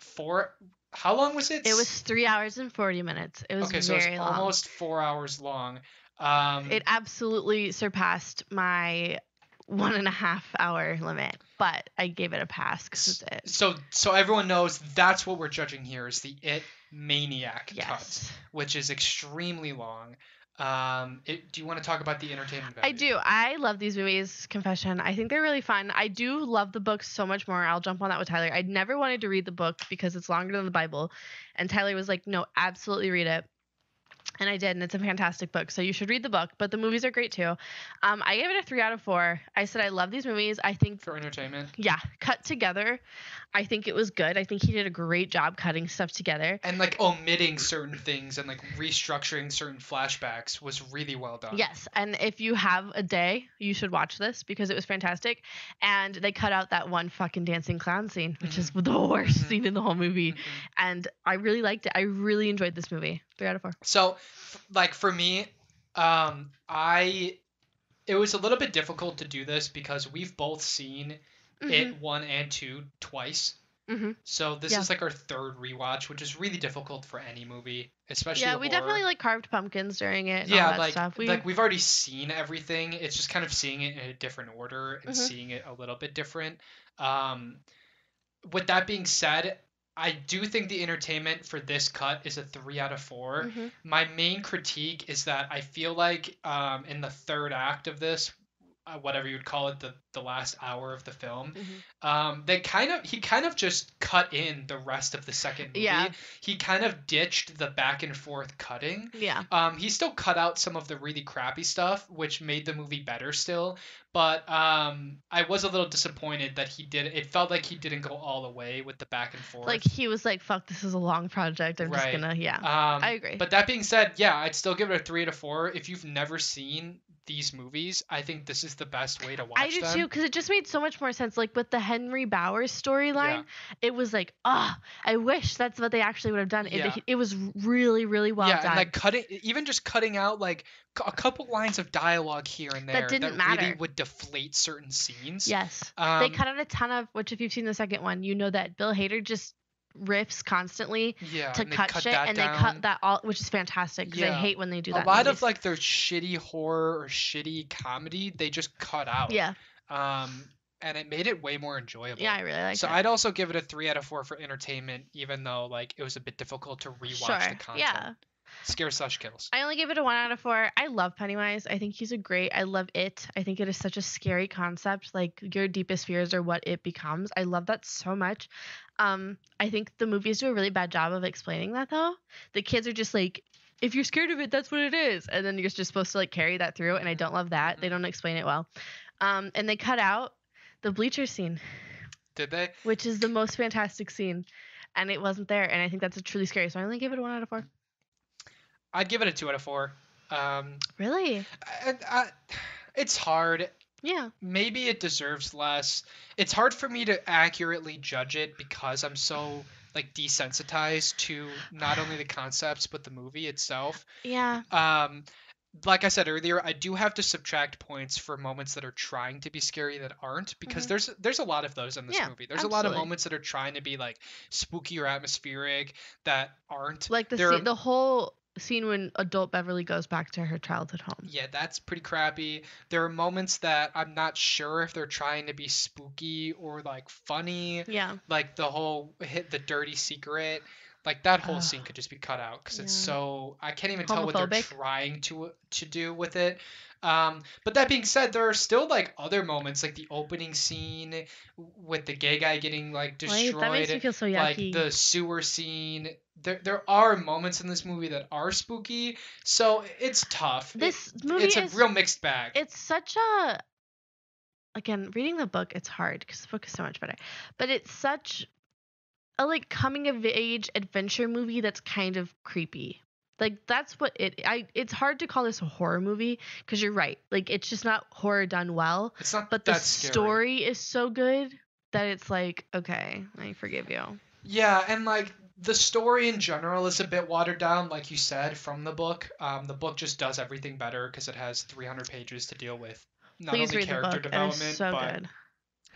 four how long was it? It was three hours and forty minutes. It was okay, so very it's long. almost four hours long. Um, It absolutely surpassed my one and a half hour limit, but I gave it a pass because it's it. so so everyone knows that's what we're judging here is the It Maniac cut, which is extremely long. Um, it, do you want to talk about the entertainment value? I do. I love these movies. Confession. I think they're really fun. I do love the book so much more. I'll jump on that with Tyler. I never wanted to read the book because it's longer than the Bible, and Tyler was like, "No, absolutely read it." And I did, and it's a fantastic book. So you should read the book. But the movies are great too. Um, I gave it a three out of four. I said I love these movies. I think For entertainment. yeah, cut together. I think it was good. I think he did a great job cutting stuff together. And like omitting certain things and like restructuring certain flashbacks was really well done. Yes, and if you have a day, you should watch this because it was fantastic. And they cut out that one fucking dancing clown scene, which is the worst Mhm. scene in the whole movie. Mhm. And I really liked it. I really enjoyed this movie. Three out of four. So, like for me, um, I it was a little bit difficult to do this because we've both seen it one and two twice. Mhm. So this Yeah. is like our third rewatch, which is really difficult for any movie, especially. Yeah, we horror. definitely like carved pumpkins during it. And yeah, like stuff. We, like we've already seen everything. It's just kind of seeing it in a different order and Mhm. seeing it a little bit different. Um, with that being said, I do think the entertainment for this cut is a three out of 4 Mhm. My main critique is that I feel like um, in the third act of this, uh, whatever you would call it, the the last hour of the film, Mhm. um, they kind of he kind of just cut in the rest of the second movie. Yeah. He kind of ditched the back and forth cutting. yeah. Um, he still cut out some of the really crappy stuff, which made the movie better still. But um, I was a little disappointed that he did. It felt like he didn't go all the way with the back and forth. Like he was like, "Fuck, this is a long project. I'm Right. just gonna yeah." um, I agree. But that being said, yeah, I'd still give it a three to four. If you've never seen these movies, I think this is the best way to watch I do them. too, because it just made so much more sense. Like with the Henry Bowers storyline, it was like, ah, I wish that's what they actually would have done. Yeah. It, it was really, really well yeah, done. and like cutting, even just cutting out like a couple lines of dialogue here and there that didn't really matter. would deflate certain scenes. yes, um, they cut out a ton of. Which, if you've seen the second one, you know that Bill Hader just riffs constantly yeah, to cut, cut shit, and down. they cut that all, which is fantastic. Because I hate when they do that. in lot of like their shitty horror or shitty comedy they just cut out yeah, um and it made it way more enjoyable yeah, I really like so it. i'd also give it a three out of four for entertainment even though like it was a bit difficult to rewatch sure, the content yeah. Scare slash kills I only gave it a one out of four. I love Pennywise. I think he's a great. I love it. I think it is such a scary concept. Like your deepest fears are what it becomes. I love that so much. Um, I think the movies do a really bad job of explaining that though. The kids are just like, if you're scared of it, that's what it is, and then you're just supposed to like carry that through. And I don't love that. They don't explain it well. Um, and they cut out the bleacher scene, did they which is the most fantastic scene, and it wasn't there. And I think that's a truly scary. So I only gave it a one out of four. I'd give it a two out of four um Really? I, I, it's hard Yeah. maybe it deserves less. It's hard for me to accurately judge it because I'm so like desensitized to not only the concepts but the movie itself. Yeah. Um like I said earlier, I do have to subtract points for moments that are trying to be scary that aren't because Mhm. there's there's a lot of those in this Yeah, movie. There's a lot of moments that are trying to be like spooky or atmospheric that aren't. Like the There scene, the whole scene when adult Beverly goes back to her childhood home. Yeah, that's pretty crappy. There are moments that I'm not sure if they're trying to be spooky or like funny. Yeah. like the whole hit the dirty secret like that whole scene could just be cut out because it's so i can't even tell what they're trying to to do with it um but that being said there are still like other moments like the opening scene with the gay guy getting like Wait, that makes me destroyed feel so like the sewer scene. There there are moments in this movie that are spooky so it's tough. It- this movie it's a real mixed bag. it's such a again reading the book it's hard because the book is so much better but it's such a like coming of age adventure movie that's kind of creepy like that's what it i it's hard to call this a horror movie because you're right like it's just not horror done well it's not but the scary. story is so good that it's like okay i forgive you Yeah, and like the story in general is a bit watered down, like you said, from the book. Um, the book just does everything better because it has 300 pages to deal with. Not please only read the character development, so but good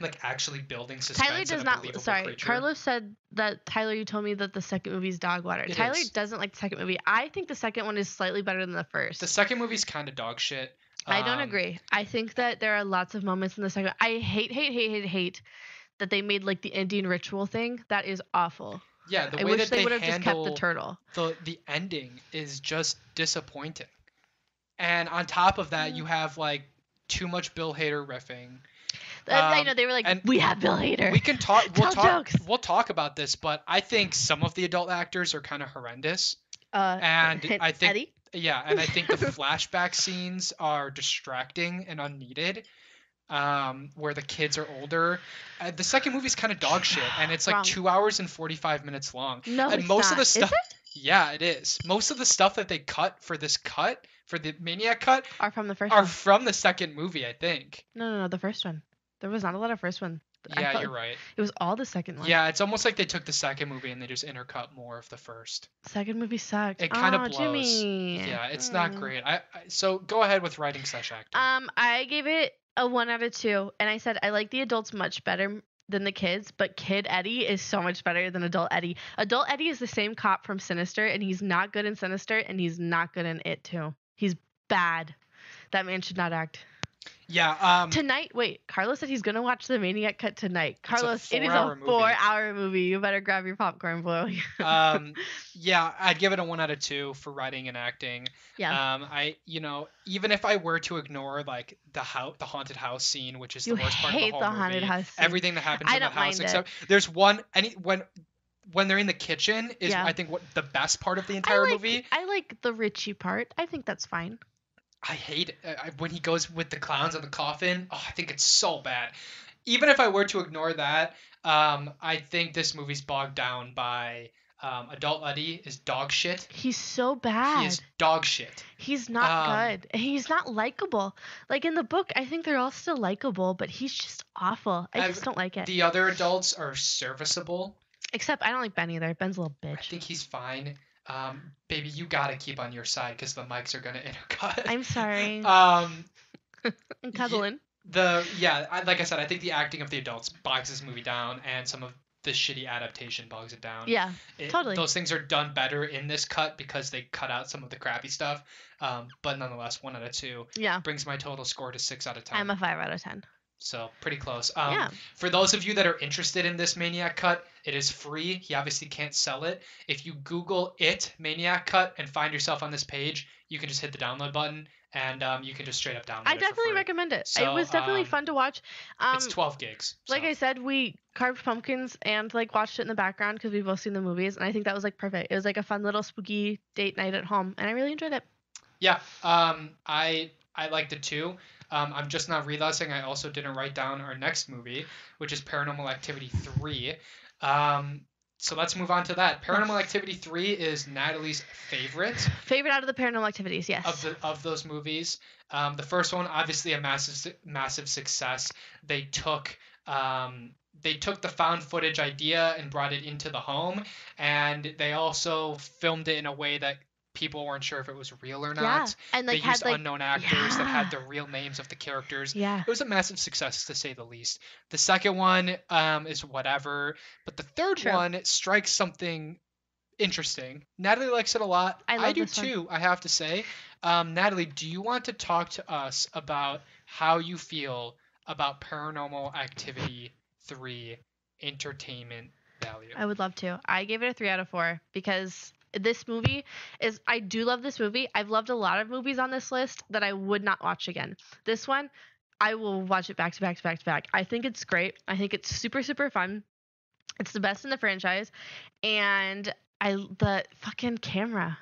like actually building suspense. Tyler does not. Sorry, creature. Carlos said that Tyler. You told me that the second movie is dog water. It Tyler is. doesn't like the second movie. I think the second one is slightly better than the first. The second movie's kind of dog shit. I don't Um, agree. I think that there are lots of moments in the second. I hate, hate, hate, hate, hate that they made like the Indian ritual thing. That is awful. Yeah, the I way wish that they they would have just kept the turtle. the the ending is just disappointing. And on top of that, Mm. you have like too much Bill Hader riffing. I Um, know they were like, and we have Bill Hader. We can talk. We'll talk. jokes. We'll talk about this, but I think some of the adult actors are kind of horrendous. uh, and I think- Eddie. Yeah, and I think the flashback scenes are distracting and unneeded. Um, where the kids are older. Uh, the second movie's kind of dog shit, and it's like Wrong. two hours and forty five minutes long. No, and it's most of not. the Is stuff. Yeah, it is. Most of the stuff that they cut for this cut, for the Maniac cut, Are from the first are one. from the second movie, I think. No, no, no, the first one. There was not a lot of first one. Yeah, you're right. It was all the second one. Yeah, it's almost like they took the second movie and they just intercut more of the first. Second movie sucked. It kinda Aw, blows. Jimmy. Yeah, it's not Mm. great. I, I so go ahead with writing slash acting. Um, I gave it a one out of two, and I said I like the adults much better than the kids, but Kid Eddie is so much better than Adult Eddie. Adult Eddie is the same cop from Sinister, and he's not good in Sinister, and he's not good in It too. He's bad. That man should not act. Yeah. Um. Tonight, wait, Carlos said he's gonna watch the Maniac cut tonight. Carlos, it is a four-hour movie. You better grab your popcorn, boy. um. Yeah, I'd give it a one out of two for writing and acting. yeah. Um. I, you know, even if I were to ignore like the house, the haunted house scene, which is you the worst part of the the whole haunted movie, house. scene. everything that happens I in the house mind it. except there's one any when when they're in the kitchen is Yeah. I think what the best part of the I entire like, movie. I like the Richie part. I think that's fine. I hate I- when he goes with the clowns on the coffin. Oh, I think it's so bad. Even if I were to ignore that, um, I think this movie's bogged down by um, Adult Eddie is dog shit. He's so bad. He is dog shit. He's not Um, good. He's not likable. Like in the book, I think they're all still likable, but he's just awful. I I've- just don't like it. The other adults are serviceable. Except I don't like Ben either. Ben's a little bitch. I think he's fine. Um, baby, you gotta keep on your side because the mics are gonna intercut. I'm sorry. um, I'm cuddling. the yeah, I, like I said, I think the acting of the adults bogs this movie down, and some of the shitty adaptation bogs it down. Yeah. It- Totally. Those things are done better in this cut because they cut out some of the crappy stuff. Um, but nonetheless, one out of two Yeah. brings my total score to six out of ten. I'm a five out of ten. So pretty close. Um, yeah. For those of you that are interested in this Maniac cut, it is free. He obviously can't sell it. If you Google it Maniac cut and find yourself on this page, you can just hit the download button and um, you can just straight up download I it. for definitely recommend it. So, it was definitely um, fun to watch. Um, it's 12 gigs. like. I said, we carved pumpkins and like watched it in the background because we've both seen the movies, and I think that was like perfect. It was like a fun little spooky date night at home, and I really enjoyed it. Yeah, um, I I liked it too. Um, I'm just not realizing I also didn't write down our next movie, which is Paranormal Activity 3. Um, so let's move on to that. Paranormal Activity 3 is Natalie's favorite Favorite out of the paranormal activities, yes. of the of those movies. Um, the first one, obviously a massive massive success. They took um, they took the found footage idea and brought it into the home, and they also filmed it in a way that people weren't sure if it was real or not. yeah, and they like had used like unknown actors that had the real names of the characters. yeah. It was a massive success to say the least. The second one um, is whatever, but the third True. one strikes something interesting. Natalie likes it a lot. I love do this one. too. I have to say. Um, Natalie, do you want to talk to us about how you feel about Paranormal Activity Three entertainment value? I would love to. I gave it a three out of four because this movie is. I do love this movie. I've loved a lot of movies on this list that I would not watch again. This one, I will watch it back to back to back to back. I think it's great. I think it's super super fun. It's the best in the franchise, and I the fucking camera.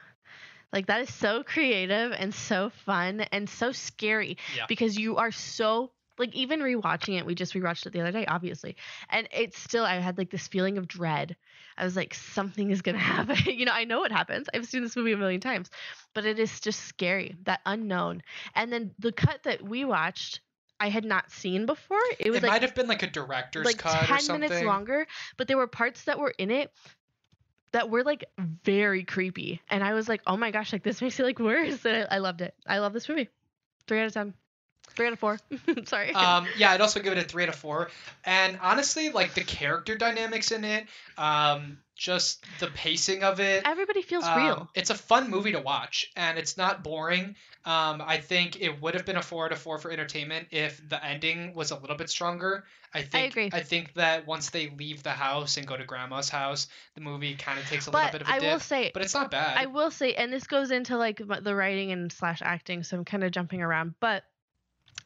Like that is so creative and so fun and so scary Yeah. because you are so like even rewatching it, we just rewatched it the other day, obviously. And it's still I had like this feeling of dread. I was like, something is gonna happen. you know, I know what happens. I've seen this movie a million times. But it is just scary, that unknown. And then the cut that we watched, I had not seen before. It was it like might have been like a director's like cut or 10 something. minutes longer, but there were parts that were in it that were like very creepy. And I was like, oh my gosh, like this makes it like worse. And I, I loved it. I love this movie. Three out of 10. Three out of four. Sorry. um, yeah, I'd also give it a three out of four. And honestly, like the character dynamics in it, um, just the pacing of it. Everybody feels um, real. It's a fun movie to watch, and it's not boring. Um, I think it would have been a four out of four for entertainment if the ending was a little bit stronger. I think agree. I think that once they leave the house and go to grandma's house, the movie kind of takes a But little bit of a I dip. will say, but it's not bad. I will say, and this goes into like the writing and slash acting, so I'm kind of jumping around. But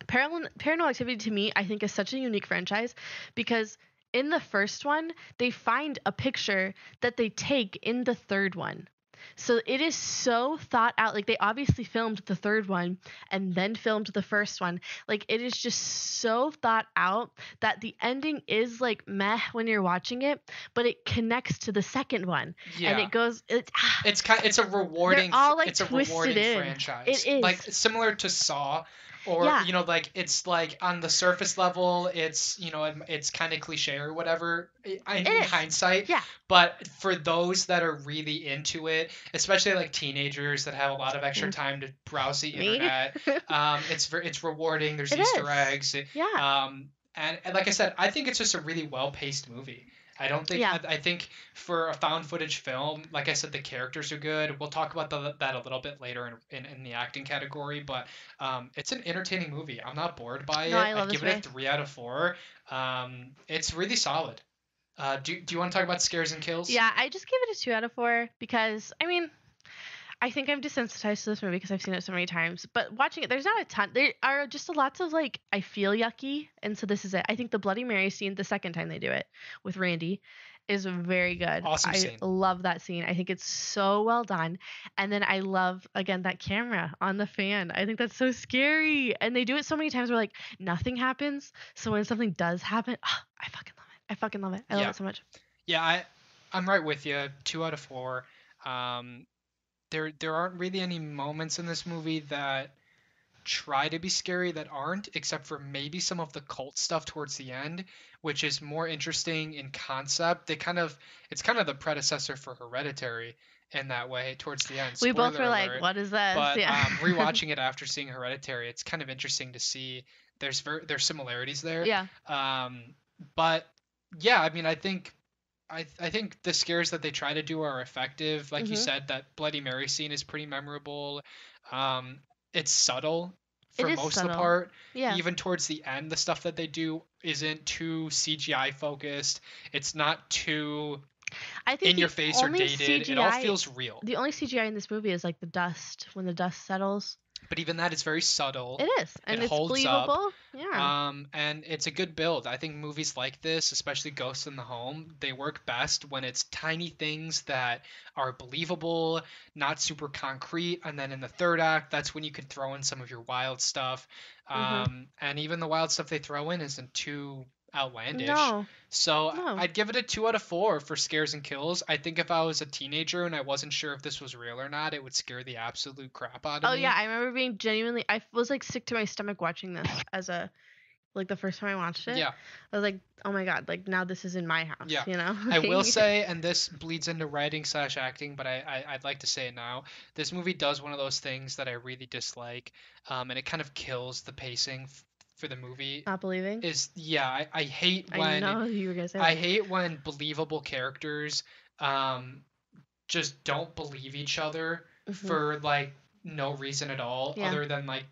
Paranormal, Paranormal Activity to me, I think, is such a unique franchise because in the first one, they find a picture that they take in the third one. So it is so thought out. Like they obviously filmed the third one and then filmed the first one. Like it is just so thought out that the ending is like meh when you're watching it, but it connects to the second one yeah. and it goes. It, ah, it's kind it's a rewarding all, like, it's a rewarding in. franchise It is. like similar to saw or Yeah. you know like it's like on the surface level it's you know it's kind of cliche or whatever i- in is. hindsight Yeah. but for those that are really into it especially like teenagers that have a lot of extra Mm. time to browse the Me? internet um it's it's rewarding there's It easter is. eggs yeah. um and, and like i said i think it's just a really well-paced movie I don't think Yeah. I, I think for a found footage film, like I said, the characters are good. We'll talk about the, that a little bit later in, in, in the acting category, but um, it's an entertaining movie. I'm not bored by No, it. I love I'd this give it a three out of four. Um, it's really solid. Uh, do, do you want to talk about scares and kills? Yeah, I just give it a two out of four because I mean, I think I'm desensitized to this movie because I've seen it so many times. But watching it, there's not a ton. There are just a lots of like I feel yucky, and so this is it. I think the Bloody Mary scene, the second time they do it with Randy, is very good. Awesome I scene. love that scene. I think it's so well done. And then I love again that camera on the fan. I think that's so scary. And they do it so many times where like nothing happens. So when something does happen, I fucking love it. I fucking love it. I love Yeah. it so much. Yeah, I, I'm right with you. Two out of four. Um, there there aren't really any moments in this movie that try to be scary that aren't, except for maybe some of the cult stuff towards the end, which is more interesting in concept. They kind of it's kind of the predecessor for Hereditary in that way towards the end. we both were like, "What is that?" But yeah. um, rewatching it after seeing Hereditary, it's kind of interesting to see. There's ver- there's similarities there. yeah. Um, but yeah, I mean, I think, I I think the scares that they try to do are effective. Like you Mhm. said, that Bloody Mary scene is pretty memorable. Um, it's subtle for is most of the part. Yeah. Even towards the end, the stuff that they do isn't too CGI focused. It's not too I think in your face or dated. it all feels real. The only CGI in this movie is like the dust when the dust settles. But even that is very subtle. It is, and It it's holds up. Yeah. Um, and it's a good build. I think movies like this, especially Ghosts in the Home, they work best when it's tiny things that are believable, not super concrete. And then in the third act, that's when you can throw in some of your wild stuff. Um, Mhm. and even the wild stuff they throw in isn't too outlandish. no. So No. I'd give it a two out of four for scares and kills. I think if I was a teenager and I wasn't sure if this was real or not, it would scare the absolute crap out of Oh me. Oh yeah, I remember being genuinely. I was like sick to my stomach watching this as a, like the first time I watched it. Yeah. I was like, oh my god, like now this is in my house. Yeah. You know. I will say, and this bleeds into writing slash acting, but I, I I'd like to say it now. This movie does one of those things that I really dislike, um, and it kind of kills the pacing for the movie. not believing. Is yeah, I, I hate I when know you were gonna say. I that. hate when believable characters, um, just don't believe each other Mhm. for like no reason at all Yeah. other than like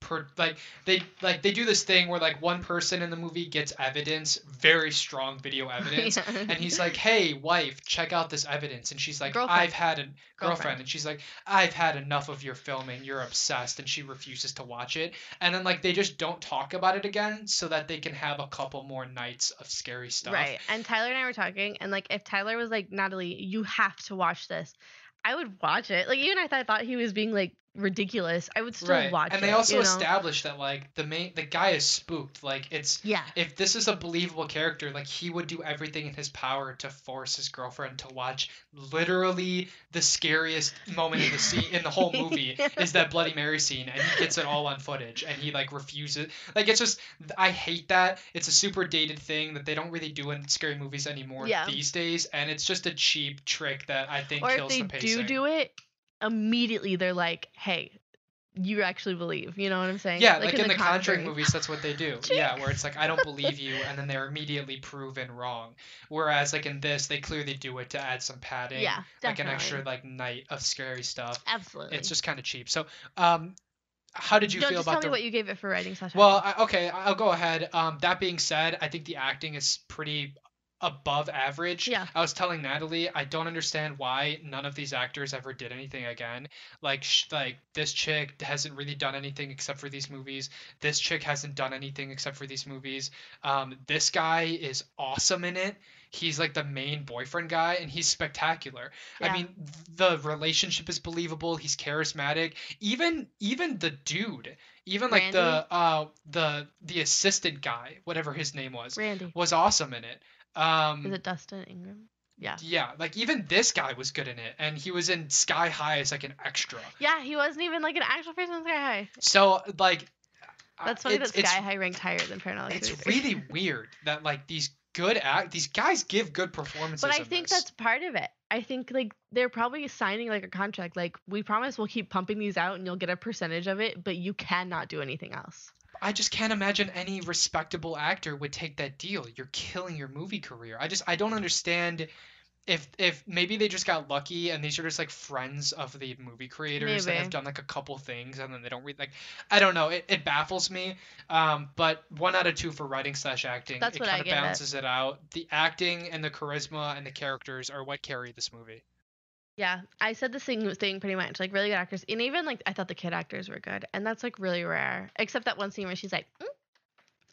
per like they like they do this thing where like one person in the movie gets evidence very strong video evidence Yeah. and he's like hey wife check out this evidence and she's like Girlfriend. i've had a girlfriend. Girlfriend. and she's like i've had enough of your filming you're obsessed and she refuses to watch it and then like they just don't talk about it again so that they can have a couple more nights of scary stuff Right. And Tyler and I were talking, and like if Tyler was like, Natalie, you have to watch this, I would watch it. Like even if I thought he was being like ridiculous, I would still right watch it. and they also you know? established that like the main the guy is spooked like it's Yeah. if this is a believable character, like he would do everything in his power to force his girlfriend to watch literally the scariest moment in the scene in the whole movie is that Bloody Mary scene, and he gets it all on footage, and he like refuses. Like it's just I hate that. It's a super dated thing that they don't really do in scary movies anymore Yeah. these days, and it's just a cheap trick that I think Or if kills they the pacing. do do it, immediately they're like, hey, you actually believe. You know what I'm saying? Yeah, like, in, the, Conjuring movies, that's what they do. yeah, where it's like I don't believe you, and then they're immediately proven wrong. Whereas like in this, they clearly do it to add some padding, Yeah, like an extra like night of scary stuff. Absolutely. It's just kind of cheap. So, um, how did you no, feel just about tell the? me what you gave it for writing slash. Well. I, okay, I'll go ahead. Um, that being said, I think the acting is pretty above average. Yeah. I was telling Natalie, I don't understand why none of these actors ever did anything again. Like, sh- like this chick hasn't really done anything except for these movies. This chick hasn't done anything except for these movies. Um, this guy is awesome in it. He's like the main boyfriend guy, and he's spectacular. Yeah. I mean, the relationship is believable. He's charismatic. Even even the dude, even like the uh the the assistant guy, whatever his name was, Randy. was awesome in it. Um, Is it Dustin Ingram? Yeah. yeah, like even this guy was good in it, and he was in Sky High as like an extra. Yeah, he wasn't even like an actual person in Sky High. So like, uh, That's funny that Sky High ranked higher than Paranormal It's Activity. really weird that like these good act these guys give good performances. But I think this. that's part of it. I think like they're probably signing like a contract. Like we promise we'll keep pumping these out and you'll get a percentage of it, but you cannot do anything else. I just can't imagine any respectable actor would take that deal. You're killing your movie career. I just I don't understand if if maybe they just got lucky and these are just like friends of the movie creators that have done like a couple things and then they don't read like I don't know. It, it baffles me. Um, but one out of two for writing slash acting. That's it what I kind of balances it out. The acting and the charisma and the characters are what carry this movie. Yeah, I said the same thing pretty much. Like really good actors, and even like I thought the kid actors were good, and that's like really rare. Except that one scene where she's like, mm,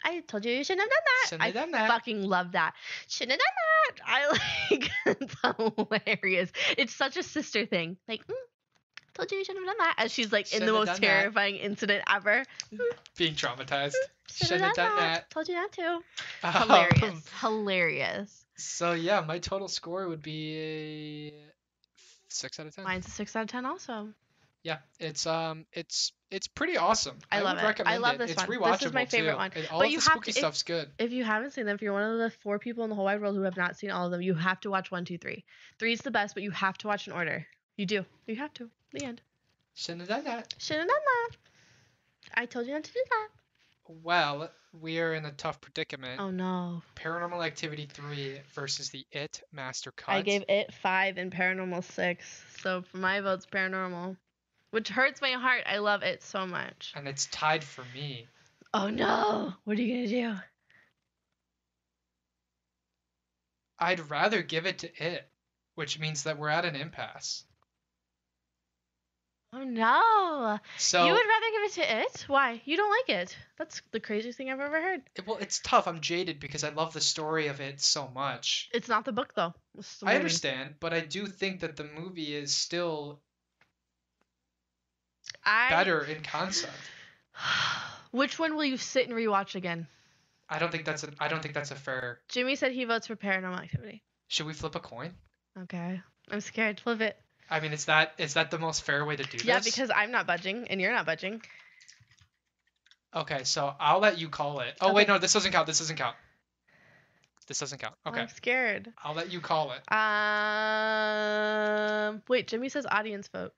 "I told you you shouldn't have done that." Shouldn't I have done that. fucking love that. Shouldn't have done that. I like it's hilarious. It's such a sister thing. Like, mm, told you you shouldn't have done that. As she's like in Shouldn't the most done that. terrifying incident ever. Being traumatized. Shouldn't have done, that. Told you not to. Um, Hilarious. Hilarious. So yeah, my total score would be a six out of ten. Mine's a six out of ten. Also, Yeah, it's um, it's it's pretty awesome. I love would it. I love it. this It's one. rewatchable This is my favorite too. one. And all But of you the have spooky to- if- stuff's good. if you haven't seen them, if you're one of the four people in the whole wide world who have not seen all of them, you have to watch one, two, three. Three's the best, but you have to watch in order. You do. You have to. The end. Shouldn't have done that. Shouldn't have done that. I told you not to do that. Well, we are in a tough predicament. Oh no. Paranormal Activity 3 versus the It Master Cut. I gave it five and paranormal six. So for my vote's paranormal. Which hurts my heart. I love it so much. and it's tied for me. Oh no. What are you gonna do? I'd rather give it to It, which means that we're at an impasse. Oh no. So you would rather give it to it? Why? You don't like it. That's the craziest thing I've ever heard. it- well, it's tough. I'm jaded because I love the story of it so much. It's not the book though. The I understand, but I do think that the movie is still I better in concept. Which one will you sit and rewatch again? I don't think that's a I don't think that's a fair. Jimmy said he votes for Paranormal Activity. Should we flip a coin? Okay. I'm scared. Flip it. I mean, is that is that the most fair way to do Yeah, this? Yeah, because I'm not budging and you're not budging. Okay, so I'll let you call it. Oh wait, no, this doesn't count. This doesn't count. This doesn't count. Okay, I'm scared. I'll let you call it. Um. Wait. Jimmy says audience vote.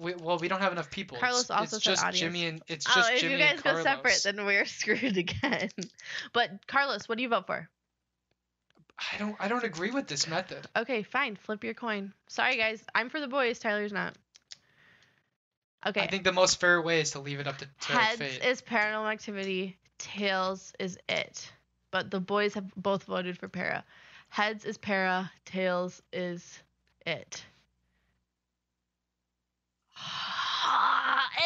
We, well, we don't have enough people. Carlos it's, also it's said just audience. Jimmy and it's oh, just if Jimmy you guys go separate, then we're screwed again. but Carlos, what do you vote for? I don't I don't agree with this method. Okay, fine. Flip your coin. Sorry, guys. I'm for the boys. Tyler's not. Okay. I think the most fair way is to leave it up to, to Heads fate. is Paranormal Activity. Tails is it. But the boys have both voted for Para. Heads is Para. Tails is it.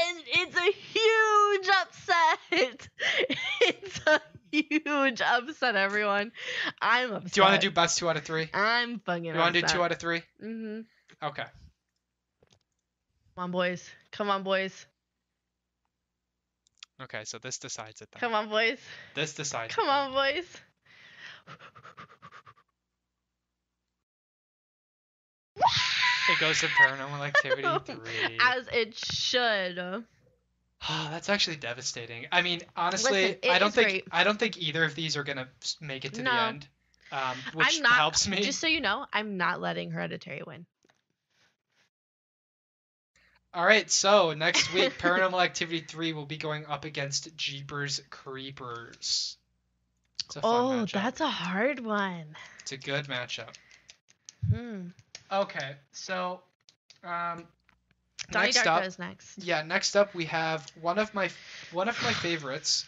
And it's a huge upset. It's a huge upset, everyone. I'm upset. do you want to do best two out of three? I'm fucking You want to do two out of three? Mm-hmm. Okay. Come on, boys. Come on, boys. Okay, so this decides it then. Come on, boys. This decides. Come on, boys. It goes to Paranormal Activity three. As it should. That's actually devastating. I mean, honestly, Listen, I don't think great. I don't think either of these are gonna make it to the end, um, which I'm not, helps me. Just so you know, I'm not letting Hereditary win. All right, so next week, Paranormal Activity 3 will be going up against Jeepers Creepers. It's a fun Oh, matchup. that's a hard one. It's a good matchup. Hmm. Okay, so um, Donnie next Darko up, is next. yeah, next up we have one of my one of my favorites.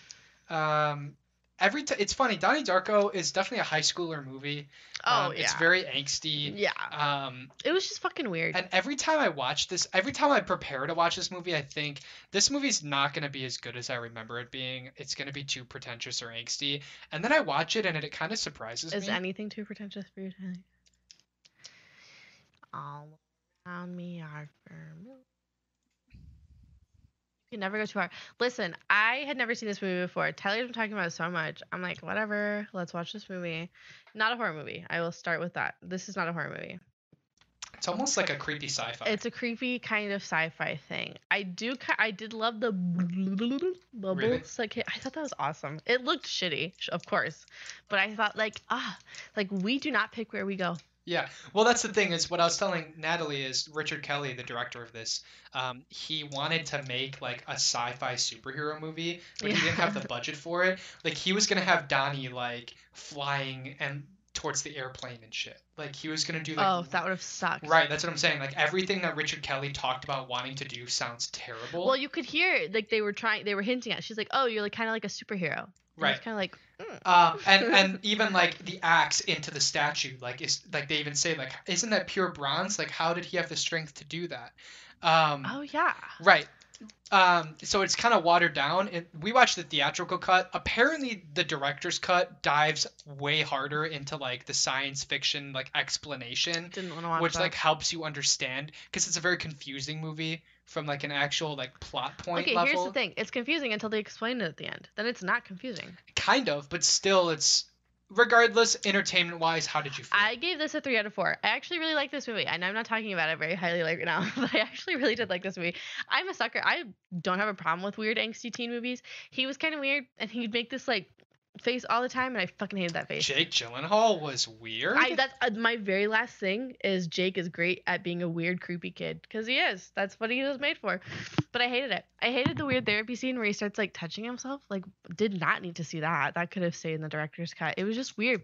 Um, every t- it's funny. Donnie Darko is definitely a high schooler movie. Oh Um, yeah. It's very angsty. yeah. Um, It was just fucking weird. and every time I watch this, every time I prepare to watch this movie, I think this movie's not going to be as good as I remember it being. It's going to be too pretentious or angsty. And then I watch it and it, it kind of surprises Is me. Is anything too pretentious for you? All around me. You can never go too far. Listen, I had never seen this movie before. Tyler's been talking about it so much. I'm like, whatever. Let's watch this movie. Not a horror movie. I will start with that. This is not a horror movie. It's almost like a creepy sci-fi. It's a creepy kind of sci-fi thing. I do. I did love the bubbles. Like I thought that was awesome. It looked shitty, of course, but I thought like ah, like we do not pick where we go. Yeah, well, that's the thing is what I was telling Natalie is Richard Kelly, the director of this, um, he wanted to make like a sci-fi superhero movie, but he didn't have the budget for it. Like he was gonna have Donnie like flying and towards the airplane and shit. Like he was gonna do like oh, that would have sucked. right. That's what I'm saying. Like everything that Richard Kelly talked about wanting to do sounds terrible. Well, you could hear like they were trying. They were hinting at. She's like, "Oh, you're like kind of like a superhero." And Right. It's kind of like. Um, and and even like the axe into the statue, like is like they even say like, isn't that pure bronze? Like how did he have the strength to do that? Um, Oh yeah. Right. Um, so it's kind of watered down. It, we watched the theatrical cut. Apparently, the director's cut dives way harder into like the science fiction like explanation, Didn't watch which that. like helps you understand because it's a very confusing movie from like an actual like plot point okay, level. here's the thing. It's confusing until they explain it at the end. Then it's not confusing. Kind of, but still, it's regardless entertainment wise. How did you feel? I gave this a three out of four. I actually really like this movie, and I'm not talking about it very highly like right now, but I actually really did like this movie. I'm a sucker. I don't have a problem with weird angsty teen movies. He was kind of weird, and he'd make this like face all the time, and I fucking hated that face. Jake Gyllenhaal was weird. I that's uh, my very last thing is Jake is great at being a weird creepy kid because he is. That's what he was made for. But I hated it. I hated the weird therapy scene where he starts like touching himself. Like did not need to see that. That could have stayed in the director's cut. It was just weird.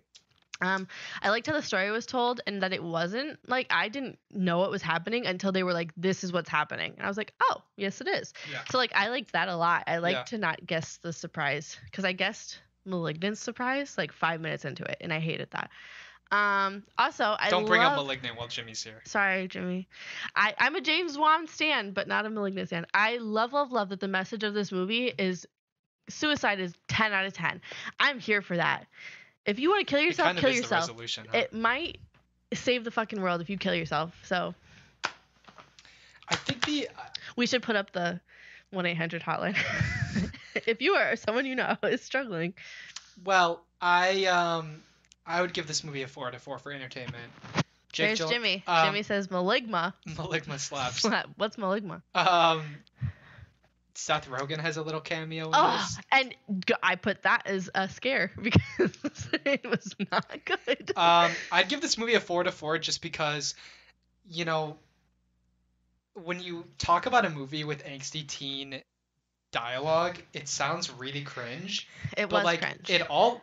Um, I liked how the story was told and that it wasn't like I didn't know what was happening until they were like, "This is what's happening," and I was like, "Oh, yes, it is." Yeah. So like I liked that a lot. I like Yeah. to not guess the surprise because I guessed malignant surprise like five minutes into it, and I hated that. Um, also, I Don't bring up malignant while Jimmy's here. Sorry, Jimmy. I, I'm a James Wan stan, but not a malignant stan. I love, love, love that the message of this movie is suicide is 10 out of 10. I'm here for that. If you want to kill yourself, kind of kill yourself. huh? It might save the fucking world if you kill yourself. So I think the we should put up the 1 800 hotline. if you are someone you know is struggling. Well, I um I would give this movie a four out of four for entertainment. Jake There's Gyll- Jimmy. um, Jimmy says maligma. Maligma slaps. Slap. What's maligma? Um, Seth Rogen has a little cameo in Oh, this. and I put that as a scare because it was not good. Um, I'd give this movie a four to four just because, you know, when you talk about a movie with angsty teen dialogue, it sounds really cringe. it but was like cringe. it all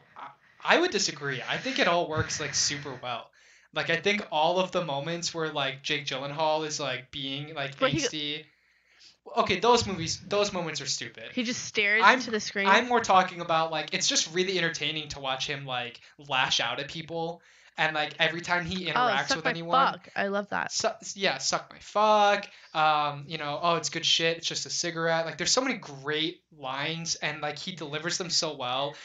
I- would disagree. I think it all works like super well. Like I think all of the moments where like Jake Gyllenhaal is like being like angsty. Okay, those movies, those moments are stupid. he just stares I'm- into the screen. I'm more talking about like it's just really entertaining to watch him like lash out at people and like every time he oh, interacts suck with my anyone. fuck. I love that. Su- yeah, suck my fuck. Um, you know, oh, it's good shit. It's just a cigarette. Like, there's so many great lines, and like he delivers them so well.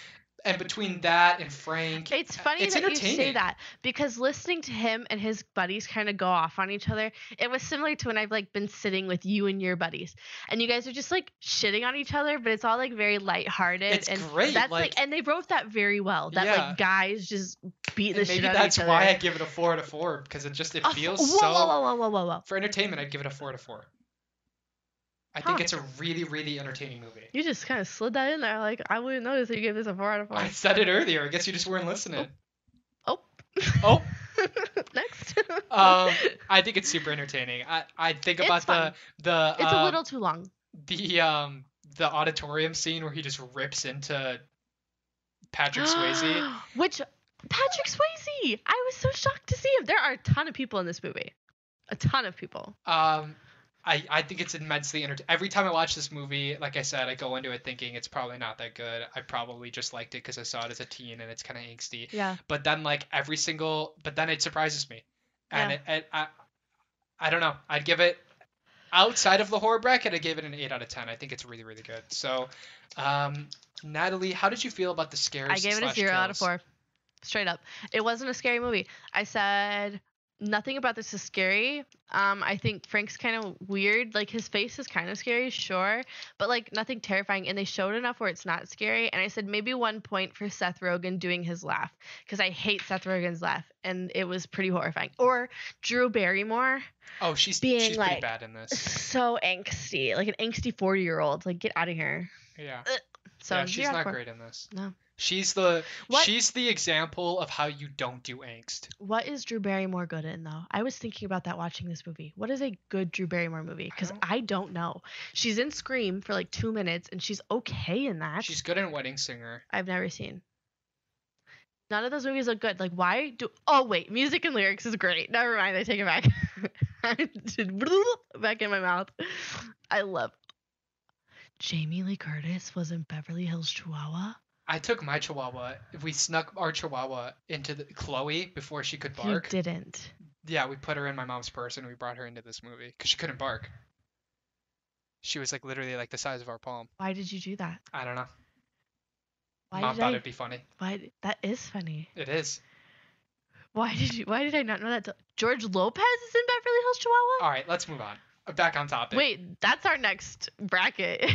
And between that and Frank, It's uh, funny it's that you say that because listening to him and his buddies kind of go off on each other, it was similar to when I've like been sitting with you and your buddies, and you guys are just like shitting on each other, but it's all like very lighthearted. It's and great, That's like, like- and they wrote that very well. That Yeah. like guys just beat the and shit maybe out that's of each why I give it a four out of four because it just it feels whoa, so. whoa, whoa, whoa, whoa, whoa, whoa! For entertainment, I'd give it a four out of four. I think Huh. it's a really, really entertaining movie. You just kind of slid that in there. Like I wouldn't notice that you gave this a four out of four. I said it earlier. I guess you just weren't listening. Oh. Oh. Next. Um, I think it's super entertaining. I, I think about the the it's a um, little too long. the um the auditorium scene where he just rips into Patrick Swayze. Which Patrick Swayze. I was so shocked to see him. There are a ton of people in this movie. A ton of people. Um, I I think it's immensely entertaining. Every time I watch this movie, like I said, I go into it thinking it's probably not that good. I probably just liked it because I saw it as a teen and it's kind of angsty. Yeah. But then like every single, but then it surprises me, and Yeah. it, it I I don't know. I'd give it outside of the horror bracket. I gave it an eight out of ten. I think it's really really good. So, um, Natalie, how did you feel about the scares? I gave it a zero out of four. Straight up. It wasn't a scary movie. I said nothing about this is scary. Um, I think Frank's kind of weird. Like his face is kind of scary, sure, but like nothing terrifying. And they showed enough where it's not scary. And I said maybe one point for Seth Rogen doing his laugh because I hate Seth Rogen's laugh, and it was pretty horrifying. Or Drew Barrymore, Oh, she's Being, she's like, bad in this. so angsty, like an angsty forty year old. Like get out of here. Yeah. So yeah, she's zero out of not great in this. No. She's the What- she's the example of how you don't do angst. What is Drew Barrymore good in though? I was thinking about that watching this movie. What is a good Drew Barrymore movie? Because don't- uh-huh. I don't know. She's in Scream for like two minutes and she's okay in that. She's good in Wedding Singer. I've never seen. None of those movies look good. Like why do? Oh wait, music and lyrics is great. Never mind. I take it back. Back in my mouth. I love. Jamie Lee Curtis was in Beverly Hills Chihuahua. I took my Chihuahua. We snuck our Chihuahua into the Chloe before she could bark. You didn't. Yeah, we put her in my mom's purse and we brought her into this movie because she couldn't bark. She was like literally like the size of our palm. Why did you do that? I don't know. Why Mom thought I? it'd be funny. Why that is funny. It is. Why did you? Why did I not know that? George Lopez is in Beverly Hills Chihuahua. All right, let's move on. Back on topic. Wait, that's our next bracket.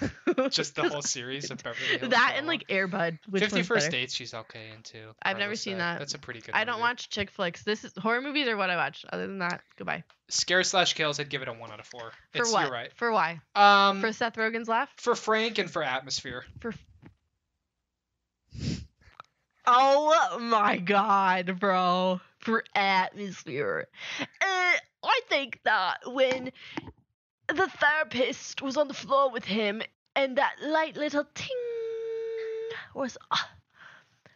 Just the whole series of Beverly Hills. that and like Airbud. Fifty better? Dates. She's okay into. I've never seen that. That's a pretty good. I don't movie. watch chick flicks. This is horror movies are what I watch. Other than that, goodbye. Scare slash kills. I'd give it a one out of four. For it's, what? You're right. For why? Um, For Seth Rogen's laugh? for Frank and for atmosphere. For. Oh my god, bro. For atmosphere. Uh, I think that when the therapist was on the floor with him and that light little ting was uh,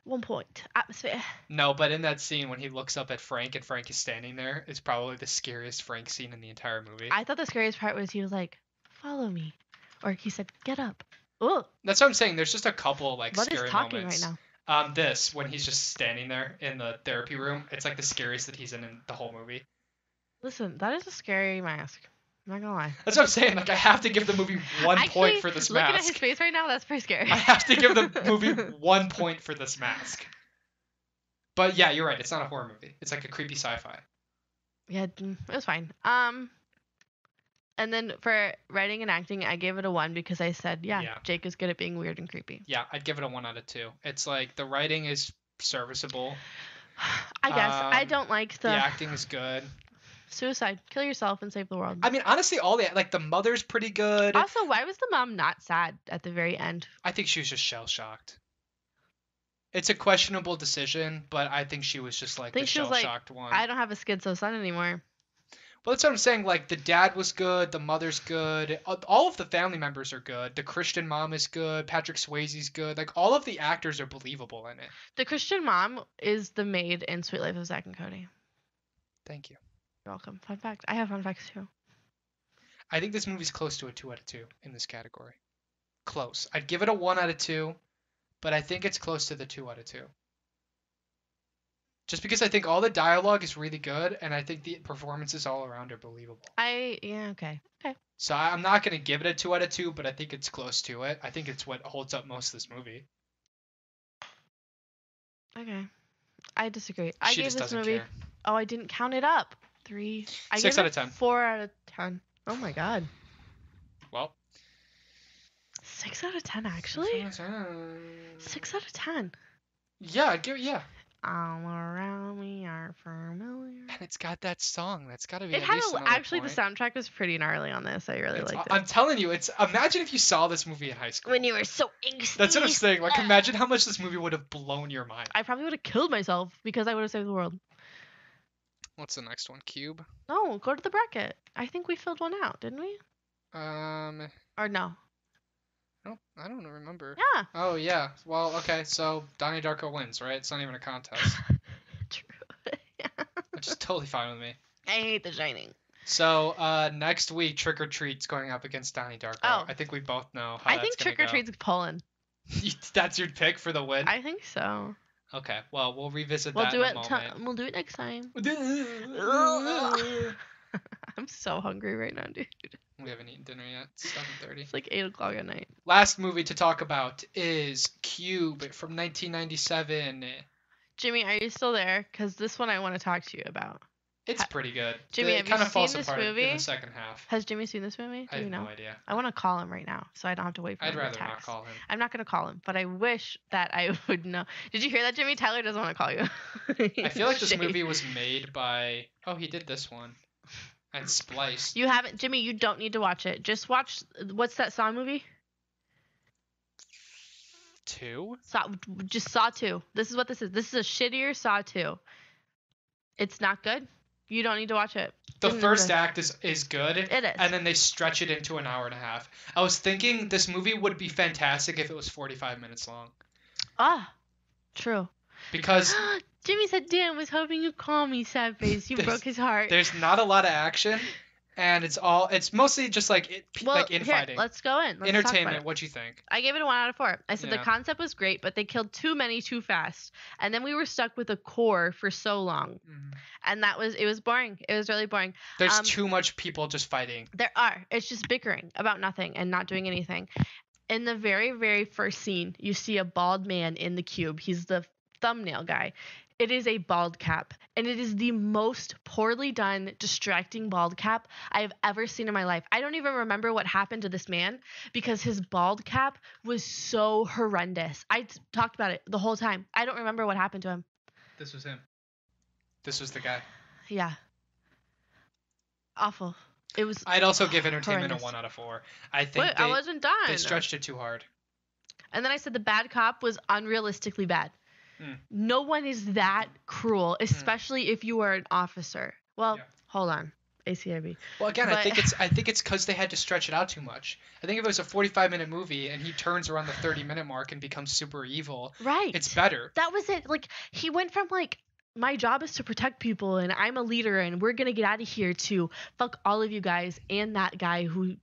one point. Atmosphere. No, but in that scene when he looks up at Frank and Frank is standing there, it's probably the scariest Frank scene in the entire movie. I thought the scariest part was he was like, follow me. Or he said, get up. Oh, That's what I'm saying. There's just a couple like what is scary talking moments. right now? Um, this when he's just standing there in the therapy room, it's like the scariest that he's in in the whole movie. Listen, that is a scary mask. I'm not gonna lie. That's what I'm saying. Like I have to give the movie one Actually, point for this looking at his mask. face right now, that's pretty scary. I have to give the movie one point for this mask. But yeah, you're right. It's not a horror movie. It's like a creepy sci-fi. Yeah, it was fine. Um, and then for writing and acting, I gave it a one because I said, yeah, Yeah. Jake is good at being weird and creepy. Yeah, I'd give it a one out of two. It's like the writing is serviceable. I guess I Um, don't like The the acting is good. Suicide, kill yourself and save the world. I mean, honestly, all the like the mother's pretty good. also, why was the mom not sad at the very end? I think she was just shell shocked. It's a questionable decision, but I think she was just like the shell like, shocked one. I don't have a schizo son anymore. Well, that's what I'm saying. Like the dad was good, the mother's good, all of the family members are good. The Christian mom is good. Patrick Swayze's good. Like all of the actors are believable in it. The Christian mom is the maid in Suite Life of Zack and Cody. Thank you. You're welcome. Fun fact. I have fun facts too. I think this movie's close to a two out of two in this category. Close. I'd give it a one out of two, but I think it's close to the two out of two. Just because I think all the dialogue is really good, and I think the performances all around are believable. I yeah okay okay. So I- I'm not gonna give it a two out of two, but I think it's close to it. I think it's what holds up most of this movie. Okay. I disagree. I she gave just this movie. care. Oh, I didn't count it up. Three. I Six out of 10. Four out of ten. Oh my god. Well, Six out of ten actually. Six out of ten. Yeah, I'd give yeah. All around me are familiar. And it's got that song. That's got to be. It had a, actually point. the soundtrack was pretty gnarly on this. I really It's- liked it. I'm telling you, it's imagine if you saw this movie in high school. when you were so angsty. That's what I'm saying. Like, imagine how much this movie would have blown your mind. I probably would have killed myself because I would have saved the world. What's the next one? Cube. No, go to the bracket. I think we filled one out, didn't we? Um, Or no? I don't, I don't remember. Yeah. Oh yeah. Well, okay. So Donnie Darko wins, right? It's not even a contest, True. Yeah. Which is totally fine with me. I hate The Shining. So uh, next week, Trick or Treat's going up against Donnie Darko. Oh. I think we both know how I think Trick or go. Treat's pulling. that's your pick for the win. I think so. Okay. Well, we'll revisit We'll that do in it. T- we'll do it next time. I'm so hungry right now, dude. We haven't eaten dinner yet. It's 7:30. It's like eight o'clock at night. Last movie to talk about is Cube from 1997. Jimmy, are you still there? Because this one I want to talk to you about. It's pretty good. Jimmy, it have you kind of falls seen this apart in movie? the second half. Has Jimmy seen this movie? I Do have you know? no idea. I want to call him right now, so I don't have to wait for I'd him rather to not text. call him. I'm not gonna call him, but I wish that I would know. Did you hear that, Jimmy? Tyler doesn't want to call you. I feel like this movie was made by. Oh, he did this one. And spliced. You haven't, Jimmy. You don't need to watch it. Just watch. What's that Saw movie? Two. Saw. Just Saw Two. This is what this is. This is a shittier Saw Two. It's not good. You don't need to watch it. The Didn't first even- act is is good. It is. And then they stretch it into an hour and a half. I was thinking this movie would be fantastic if it was 45 minutes long. ah, true. Because Jimmy said, "Dan was hoping you'd call me, sad face. You broke his heart." there's not a lot of action. And it's all it's mostly just like it, well, like here, infighting. let's go in. Let's Entertainment, what you think? I gave it a one out of four. I said Yeah. the concept was great, but they killed too many too fast, and then we were stuck with a core for so long, and that was it was boring. It was really boring. There's Um, too much people just fighting. There are. It's just bickering about nothing and not doing anything. In the very, very first scene, you see a bald man in the cube. He's the thumbnail guy. It is a bald cap, and it is the most poorly done, distracting bald cap I have ever seen in my life. I don't even remember what happened to this man because his bald cap was so horrendous. I t- talked about it the whole time. I don't remember what happened to him. This was him. This was the guy. Yeah. Awful. It was. I'd also give entertainment Horrendous. a one out of four. I think Wait, they, I wasn't done. they stretched it too hard. And then I said the bad cop was unrealistically bad. Mm. No one is that cruel, especially if you are an officer. Well, Yeah. hold on. ACAB. Well, again, I think it's I think it's because they had to stretch it out too much. I think if it was a 45 minute movie and he turns around the 30 minute mark and becomes super evil, Right. it's better. that was it. Like he went from like my job is to protect people and I'm a leader and we're gonna get out of here to fuck all of you guys and that guy who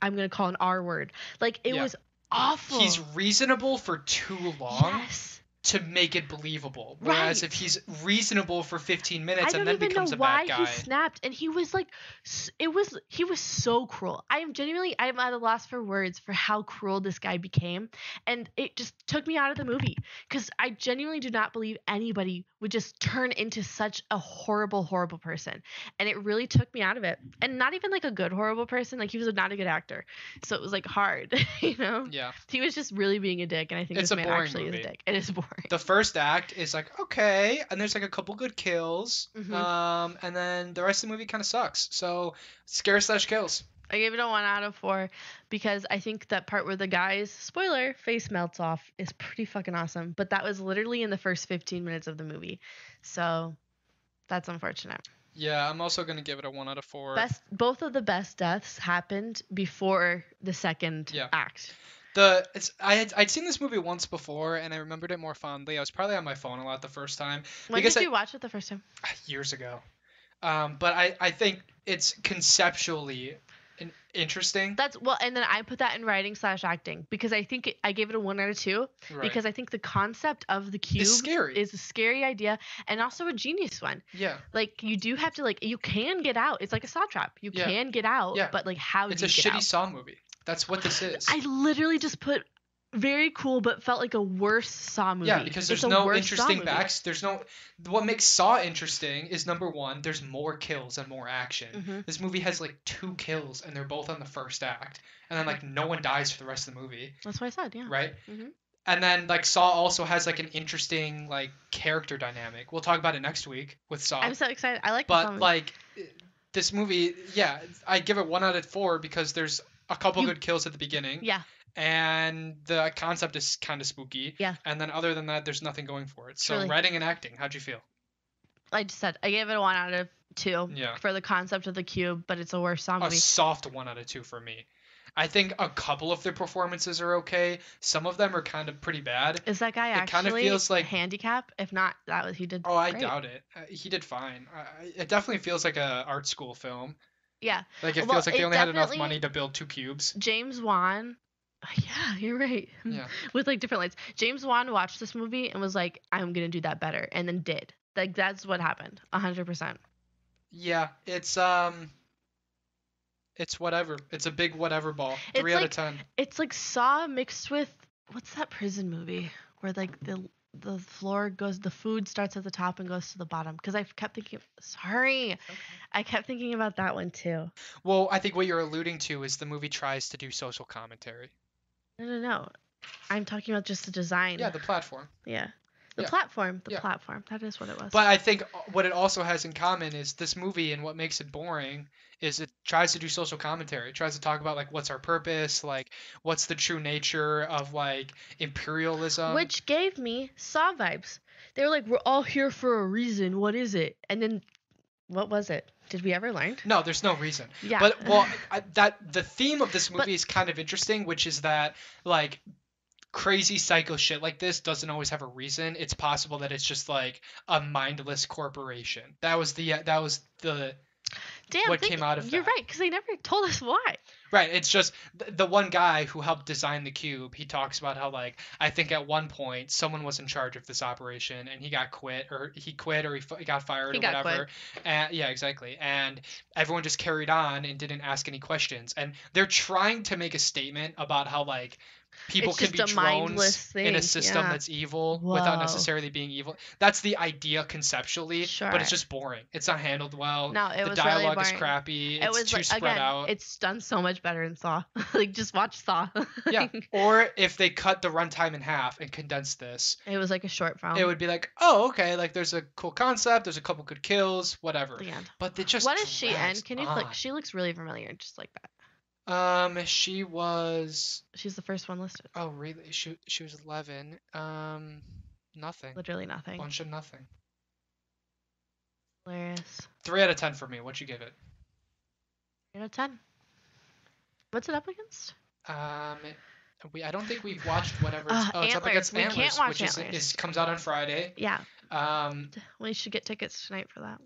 I'm gonna call an R word. Like it Yeah. was awful. He's reasonable for too long yes. To make it believable. Whereas if he's reasonable for 15 minutes I and don't then even becomes know a why bad he snapped, and he was like, it was he was so cruel. I am genuinely, I am at a loss for words for how cruel this guy became, and it just took me out of the movie because I genuinely do not believe anybody would just turn into such a horrible, horrible person, and it really took me out of it. And not even like a good horrible person, like he was not a good actor, so it was like hard, you know. yeah. He was just really being a dick, and I think It's this man actually is a dick. It is boring. The first act is like okay, and there's like a couple good kills, Mhm. um, and then the rest of the movie kind of sucks. So scare slash kills. I gave it a one out of four because I think that part where the guy's spoiler face melts off is pretty fucking awesome. But that was literally in the first 15 minutes of the movie, so that's unfortunate. Yeah, I'm also gonna give it a one out of four. Best, both of the best deaths happened before the second Yeah. act. The it's I had I'd seen this movie once before and I remembered it more fondly. I was probably on my phone a lot the first time When did I- you watch it the first time? years ago. Um, but I I think it's conceptually interesting. That's well, and then I put that in writing slash acting because I think it, I gave it a one out of two Right. because I think the concept of the cube it's scary. is a scary idea and also a genius one. yeah, like you do have to like you can get out. It's like a saw trap. You Yeah. can get out, Yeah. but like how it's do a you get out? It's a shitty out? Saw movie. That's what this is. I literally just put very cool, but felt like a worse Saw movie. Yeah, because there's a no interesting backs. There's no. What makes Saw interesting is number one, there's more kills and more action. Mhm. This movie has like two kills, and they're both on the first act, and then like no one dies for the rest of the movie, That's what I said. Yeah. right? Mhm. And then like Saw also has like an interesting like character dynamic. We'll talk about it next week with Saw. I'm so excited. I like but like this movie, yeah, I give it one out of four because there's a couple You- good kills at the beginning yeah, and the concept is kind of spooky. Yeah. And then other than that, there's nothing going for it. So Truly. writing and acting, how'd you feel? I just said I gave it a one out of two Yeah. for the concept of the cube, but it's a worse Saw A soft one out of two for me. I think a couple of their performances are okay. Some of them are kind of pretty bad. Is that guy it actually feels like- handicap? If not, that was he did. Oh, I great. doubt it. Uh, he did fine. It definitely feels like a art school film. Yeah, Like it Well, feels like they only had enough money to build two cubes. James Wan. Yeah, you're right. Yeah. With like different lights. James Wan watched this movie and was like, "I'm gonna do that better," and then did. Like that's what happened. hundred percent. Yeah, it's um, it's whatever. It's a big whatever ball. It's Three out of ten. It's like Saw mixed with what's that prison movie where like the the floor goes, the food starts at the top and goes to the bottom. Because I kept thinking, sorry, I kept thinking about that one too. Well, I think what you're alluding to is the movie tries to do social commentary. No, no, no. I'm talking about just the design. Yeah, the platform. yeah. The Yeah. platform. The Yeah. platform. That is what it was. But I think uh, what it also has in common is this movie and what makes it boring is it tries to do social commentary. It tries to talk about like what's our purpose, like what's the true nature of like imperialism. Which gave me Saw vibes. They were like, "We're all here for a reason. What is it?" And then, what was it? Did we ever learn? no, there's no reason. Yeah. But well, I, that the theme of this movie But- is kind of interesting, which is that like crazy psycho shit like this doesn't always have a reason. It's possible that it's just like a mindless corporation. That was the uh, that was the Damn. what came out of You're that. right, because they never told us why. Right, it's just th- the one guy who helped design the cube. He talks about how like I think at one point someone was in charge of this operation and he got quit or he quit or he f- got fired He or got whatever. And yeah, exactly. And everyone just carried on and didn't ask any questions. And they're trying to make a statement about how like people It's can be drones in a system yeah. that's evil without necessarily being evil. That's the idea conceptually, but it's just boring. It's not handled well. No, it the was really dialogue is boring. crappy. It's it was too like spread again, out. it's done so much better in Saw. like just watch Saw. Yeah. Or if they cut the runtime in half and condensed this, it was like a short film. it would be like, oh, okay, like there's a cool concept, there's a couple good kills, whatever. the end. But they just What is she in? Can you on. click? She looks really familiar, just like that. Um, she was. She's the first one listed. Oh, really? She she was 11. Um, nothing. Literally nothing. Bunch of nothing. Hilarious. Three out of ten for me. What you give it? Out of ten. What's it up against? Um, we I don't think we've watched whatever. Uh, oh, it's up against We can't Antlers, watch which is, is comes out on Friday. Yeah, Um, we should get tickets tonight for that.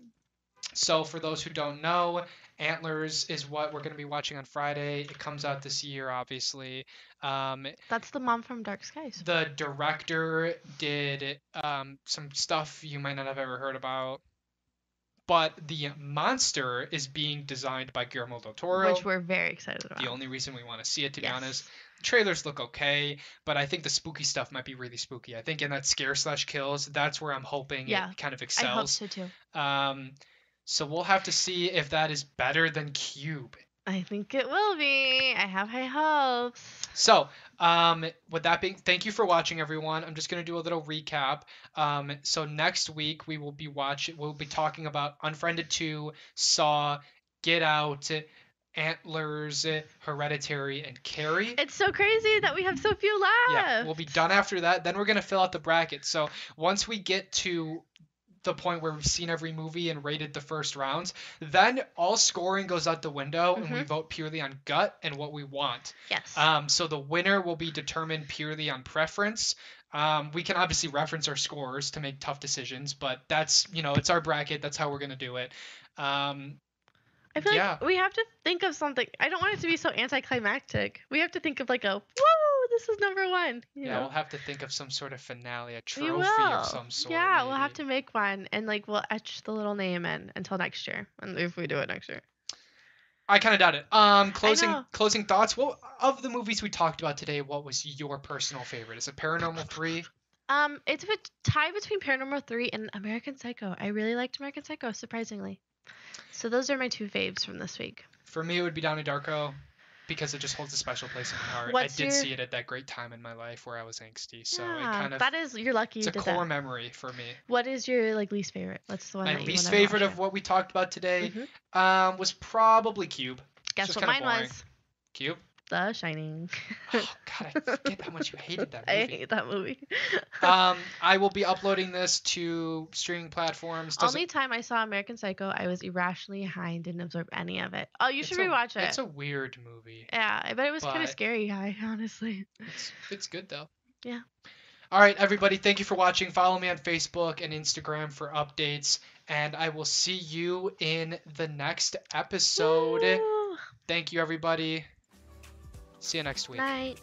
So, for those who don't know, Antlers is what we're going to be watching on Friday. It comes out this year, obviously. Um, That's the mom from Dark Skies. the director did um, some stuff you might not have ever heard about. But the monster is being designed by Guillermo del Toro. Which we're very excited about. the only reason we want to see it, to be honest. Trailers look okay, but I think the spooky stuff might be really spooky. I think in that scare slash kills, that's where I'm hoping Yeah, it kind of excels. I hope so too. Um, so we'll have to see if that is better than Cube. I think it will be. I have high hopes. So, um, with that being, thank you for watching, everyone. I'm just gonna do a little recap. Um, so next week we will be watching. We'll be talking about Unfriended Two, Saw, Get Out, Antlers, Hereditary, and Carrie. It's so crazy that we have so few left. Yeah, we'll be done after that. Then we're gonna fill out the bracket. So once we get to the point where we've seen every movie and rated the first rounds, then all scoring goes out the window and we Mhm. vote purely on gut and what we want. Yes. Um, so the winner will be determined purely on preference. Um, we can obviously reference our scores to make tough decisions, but that's you know it's our bracket. That's how we're gonna do it. Um, I feel yeah. like we have to think of something. I don't want it to be so anticlimactic. We have to think of like a whoa, this is number one. You yeah, know? we'll have to think of some sort of finale, a trophy of some sort. yeah, we'll have to make one and like we'll etch the little name in until next year. And if we do it next year. I kind of doubt it. Um, closing closing thoughts. Well, of the movies we talked about today, what was your personal favorite? Is it Paranormal Three? Um, it's a tie between Paranormal 3 and American Psycho. I really liked American Psycho, surprisingly. So those are my two faves from this week. For me, it would be Donnie Darko, because it just holds a special place in my heart. What's I did your- see it at that great time in my life where I was angsty, so it kind of that is you're lucky it's a core that. memory for me. What is your like least favorite? What's the one My least favorite of what we talked about today Mhm. um, was probably Cube. Guess what mine boring. was? Cube. The Shining. Oh God, I forget how much you hated that movie. I hate that movie. um, I will be uploading this to streaming platforms. Does Only time I saw American Psycho, I was irrationally high and didn't absorb any of it. Oh, you It's should a- rewatch it. It's a weird movie. Yeah, I bet it was kind of scary high, honestly. It's it's good though. Yeah. All right, everybody. Thank you for watching. Follow me on Facebook and Instagram for updates, and I will see you in the next episode. Woo! Thank you, everybody. See you next week. Night.